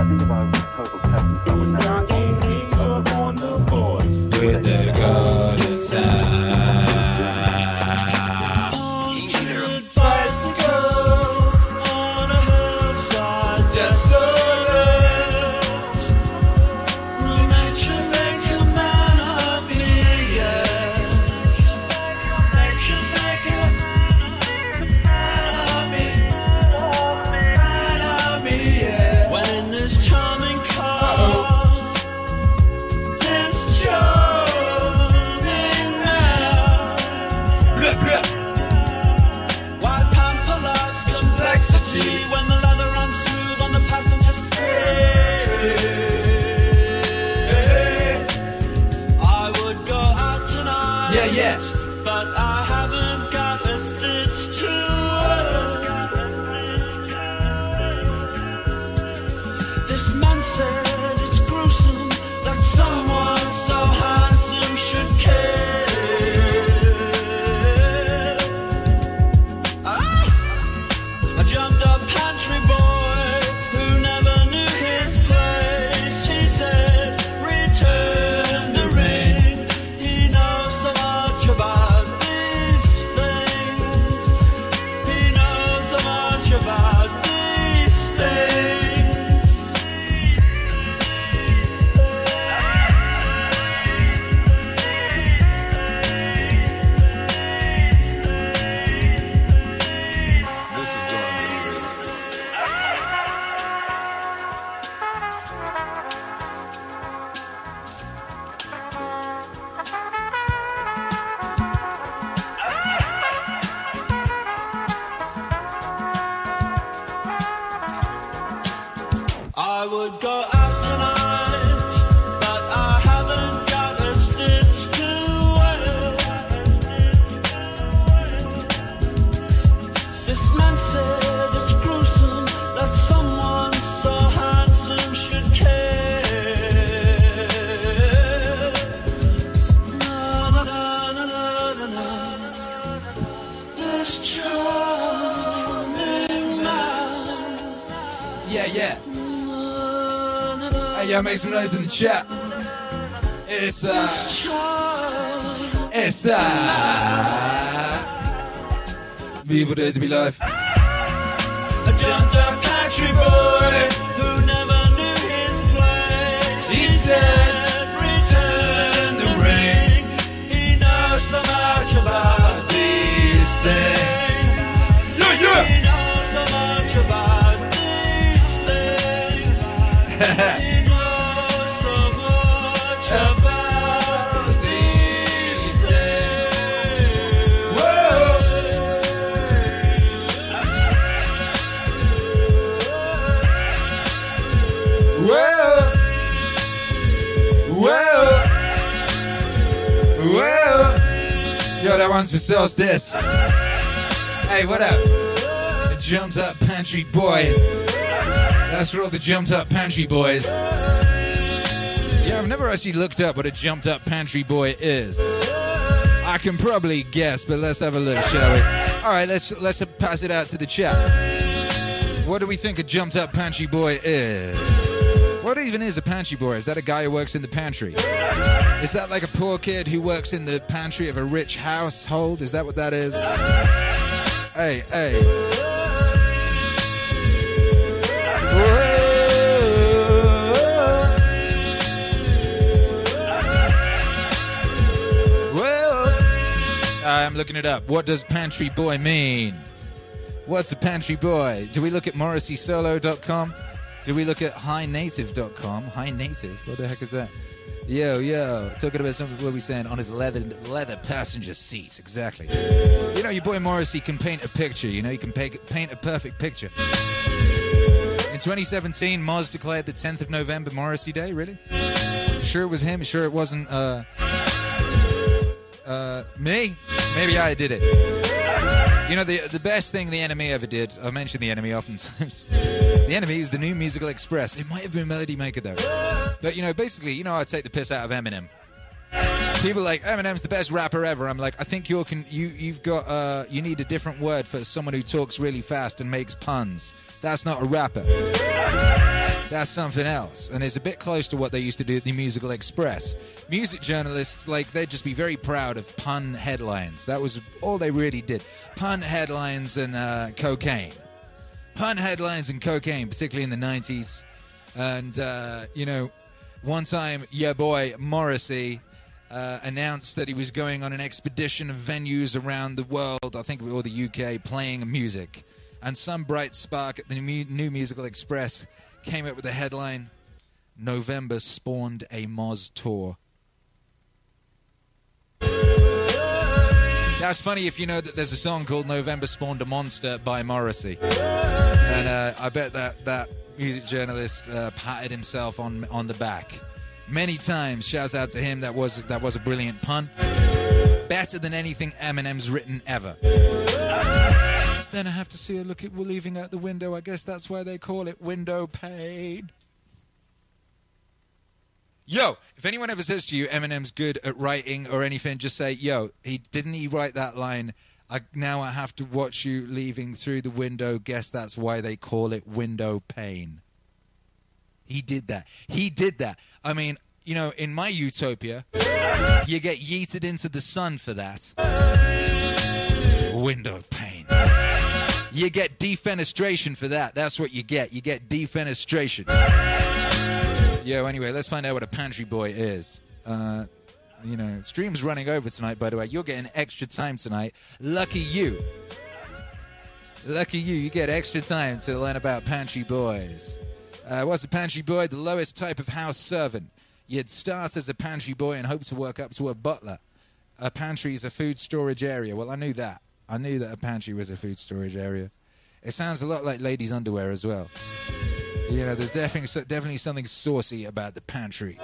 Make some noise in the chat. It's, uh. It's, uh. Beautiful day to be live. A jumped up country boy For Solstice. Hey, what up? The jumped up pantry boy. That's for all the jumped up pantry boys. Yeah, I've never actually looked up what a jumped up pantry boy is. I can probably guess, but let's have a look, shall we? All right, let's let's pass it out to the chat. What do we think a jumped up pantry boy is? What even is a pantry boy? Is that a guy who works in the pantry? Is that like a poor kid who works in the pantry of a rich household? Is that what that is? Hey, hey. I'm looking it up. What does pantry boy mean? What's a pantry boy? Do we look at morrisseysolo.com? Do we look at HiNative.com? HiNative. High native? What the heck is that? Yo, yo, talking about something what we saying on his leather leather passenger seats. Exactly. You know, your boy Morrissey can paint a picture. You know, he can paint, paint a perfect picture. In 2017, Moz declared the 10th of November Morrissey Day. Really? Sure, it was him. Sure, it wasn't uh, uh, me. Maybe I did it. You know, the the best thing the NME ever did. I mention the NME oftentimes. the NME is the new musical express. It might have been Melody Maker though. But you know, basically, you know, I take the piss out of Eminem. People like Eminem's the best rapper ever. I'm like, I think you're can you you've got uh you need a different word for someone who talks really fast and makes puns. That's not a rapper. That's something else, and it's a bit close to what they used to do at the Musical Express. Music journalists, like, they'd just be very proud of pun headlines. That was all they really did. Pun headlines and uh, cocaine. Pun headlines and cocaine, particularly in the 90s. And, uh, you know, one time, yeah, boy Morrissey uh, announced that he was going on an expedition of venues around the world, I think, or the UK, playing music. And some bright spark at the New Musical Express came up with the headline November spawned a Moz tour. That's funny if you know that there's a song called November Spawned a Monster by Morrissey. And uh, I bet that that music journalist uh, patted himself on on the back many times. Shouts out to him. That was that was a brilliant pun. Better than anything Eminem's written ever. Then I have to see her look at leaving out the window. I guess that's why they call it window pane. Yo, if anyone ever says to you Eminem's good at writing or anything, just say, "Yo, he didn't he write that line? I, now I have to watch you leaving through the window. Guess that's why they call it window pane." He did that. He did that. I mean, you know, in my utopia, you get yeeted into the sun for that. Window pane. You get defenestration for that. That's what you get. You get defenestration. Yo, anyway, let's find out what a pantry boy is. Uh, you know, stream's running over tonight, by the way. You're getting extra time tonight. Lucky you. Lucky you. You get extra time to learn about pantry boys. Uh, what's a pantry boy? The lowest type of house servant. You'd start as a pantry boy and hope to work up to a butler. A pantry is a food storage area. Well, I knew that. I knew that a pantry was a food storage area. It sounds a lot like ladies' underwear as well. You know, there's definitely definitely something saucy about the pantry.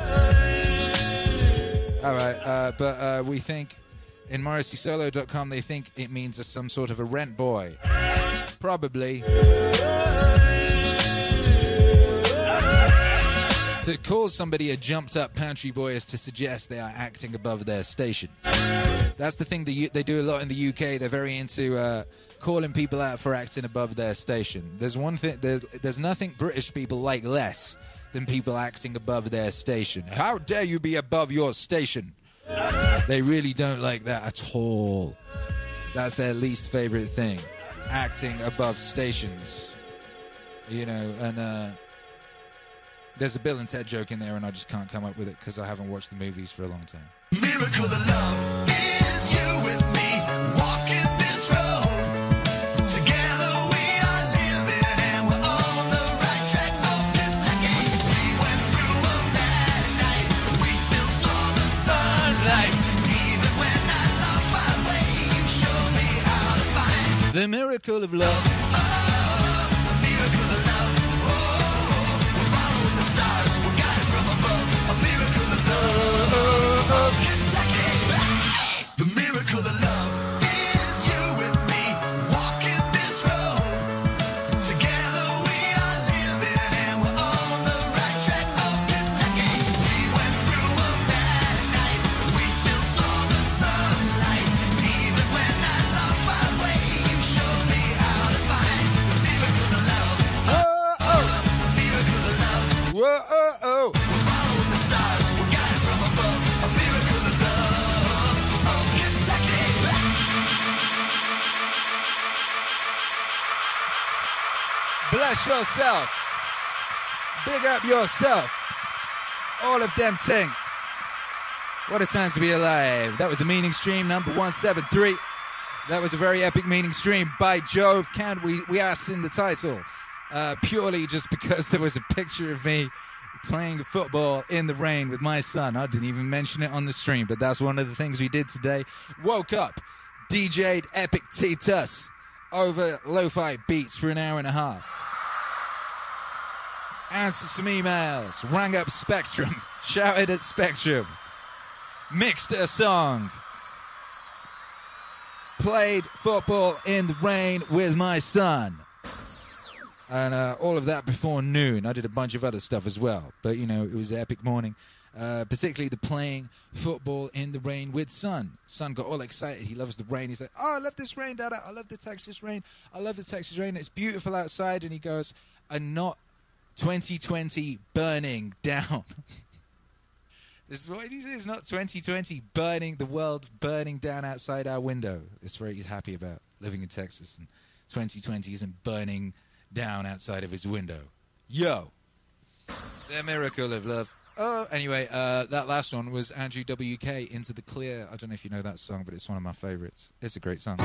All right, uh, but uh, we think in MorrisseySolo.com they think it means some sort of a rent boy. Probably. To call somebody a jumped up pantry boy is to suggest they are acting above their station. That's the thing that you, they do a lot in the UK. They're very into uh, calling people out for acting above their station. There's one thing. There's, there's nothing British people like less than people acting above their station. How dare you be above your station? They really don't like that at all. That's their least favorite thing, acting above stations. You know, and uh, there's a Bill and Ted joke in there, and I just can't come up with it because I haven't watched the movies for a long time. Miracle of love is you with me walking this road. Together we are living and we're on the right track. This again. We went through a bad night. We still saw the sunlight. Even when I lost my way, you showed me how to find The miracle of love. Bless yourself. Big up yourself. All of them things. What a time to be alive. That was the meaning stream number 173. That was a very epic meaning stream. By Jove, can we? We asked in the title uh, purely just because there was a picture of me playing football in the rain with my son. I didn't even mention it on the stream, but that's one of the things we did today. Woke up, DJ'd Epic Titus over lo-fi beats for an hour and a half. Answered some emails, rang up Spectrum, shouted at Spectrum, mixed a song, played football in the rain with my son. And uh, all of that before noon. I did a bunch of other stuff as well. But, you know, it was an epic morning. Uh, particularly the playing football in the rain with Son. Son got all excited. He loves the rain. He's like, "Oh, I love this rain, Dada. I love the Texas rain. I love the Texas rain. It's beautiful outside." And he goes, "And not 2020 burning down." this is what he says. Not 2020 burning the world, burning down outside our window. It's what he's happy about living in Texas, and 2020 isn't burning down outside of his window. Yo, the miracle of love. Oh, anyway, uh, that last one was Andrew WK Into the Clear. I don't know if you know that song, but it's one of my favorites. It's a great song.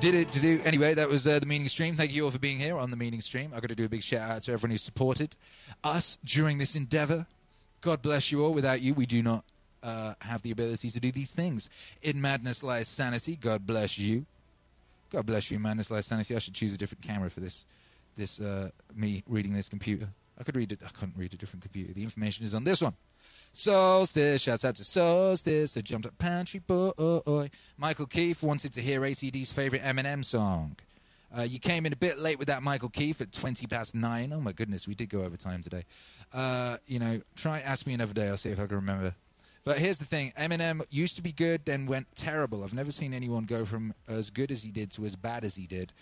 Did it to do anyway? That was uh, the meaning stream. Thank you all for being here on the meaning stream. I've got to do a big shout out to everyone who supported us during this endeavor. God bless you all. Without you, we do not uh, have the ability to do these things. In madness lies sanity. God bless you. God bless you, madness lies sanity. I should choose a different camera for this. This uh, me reading this computer. I could read it. I couldn't read a different computer. The information is on this one. Solstice, shouts out to Solstice, the jumped up pantry boy. Michael Keith wanted to hear ACD's favorite Eminem song. Uh, you came in a bit late with that, Michael Keith, at 20 past nine. Oh my goodness, we did go over time today. Uh, you know, try ask me another day. I'll see if I can remember. But here's the thing: Eminem used to be good, then went terrible. I've never seen anyone go from as good as he did to as bad as he did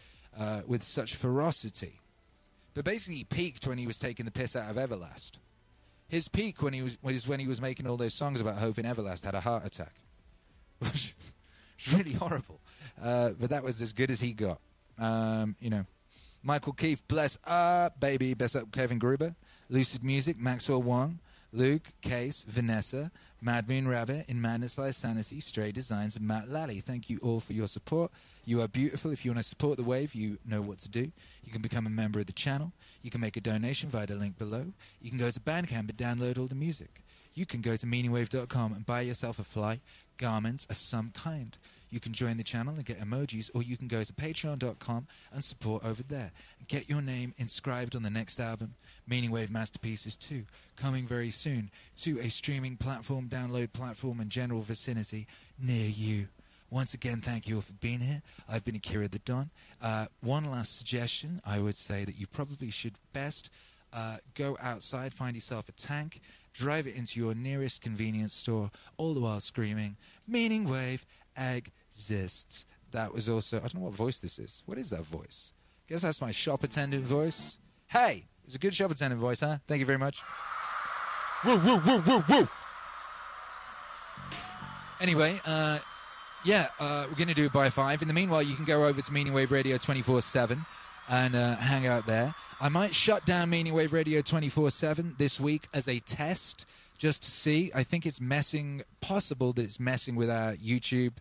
uh, with such ferocity. But basically, he peaked when he was taking the piss out of Everlast. His peak when he was was when he was making all those songs about Hope in Everlast had a heart attack, which was really horrible. Uh, but that was as good as he got. Um, you know, Michael Keith, bless up, baby, bless up, Kevin Gruber, Lucid Music, Maxwell Wong, Luke, Case, Vanessa, Mad Moon Rabbit, In Madness Sanity, Stray Designs, and Matt Lally. Thank you all for your support. You are beautiful. If you want to support the wave, you know what to do. You can become a member of the channel. You can make a donation via the link below. You can go to Bandcamp and download all the music. You can go to meaningwave.com and buy yourself a fly garment of some kind. You can join the channel and get emojis, or you can go to patreon.com and support over there. Get your name inscribed on the next album, Meaning Wave Masterpieces 2, coming very soon to a streaming platform, download platform, and general vicinity near you. Once again, thank you all for being here. I've been Akira the Don. Uh, one last suggestion I would say that you probably should best uh, go outside, find yourself a tank, drive it into your nearest convenience store, all the while screaming, Meaning Wave exists. That was also, I don't know what voice this is. What is that voice? Guess that's my shop attendant voice. Hey, it's a good shop attendant voice, huh? Thank you very much. Woo, woo, woo, woo, woo. Anyway, uh, yeah, uh, we're going to do it by five. In the meanwhile, you can go over to Meaning Wave Radio 24 7 and uh, hang out there. I might shut down Meaning Wave Radio 24 7 this week as a test just to see. I think it's messing, possible that it's messing with our YouTube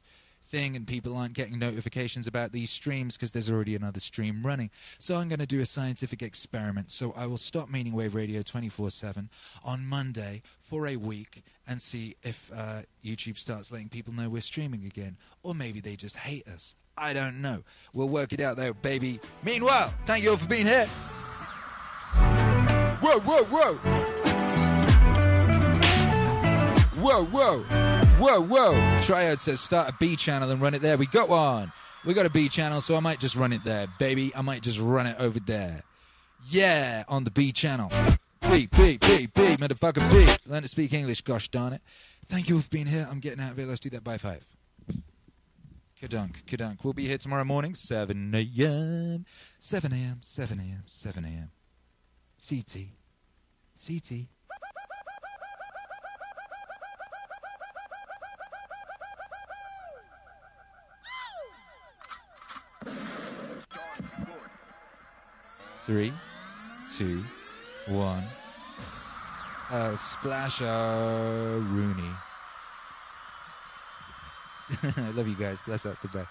thing and people aren't getting notifications about these streams because there's already another stream running. So I'm going to do a scientific experiment. So I will stop Meaning Wave Radio 24 7 on Monday for a week and see if uh, YouTube starts letting people know we're streaming again. Or maybe they just hate us. I don't know. We'll work it out though, baby. Meanwhile, thank you all for being here. Whoa, whoa, whoa. Whoa, whoa. Whoa, whoa. Triad says start a B channel and run it there. We got one. We got a B channel, so I might just run it there, baby. I might just run it over there. Yeah, on the B channel. B, B, B, B, motherfucker B. Learn to speak English, gosh darn it. Thank you for being here. I'm getting out of here. Let's do that by five. Kadunk, kadunk. We'll be here tomorrow morning, 7 a.m. 7 a.m., 7 a.m., 7 a.m. CT. CT. Three, two, one. Oh, splash a Rooney. I love you guys. Bless up. Goodbye.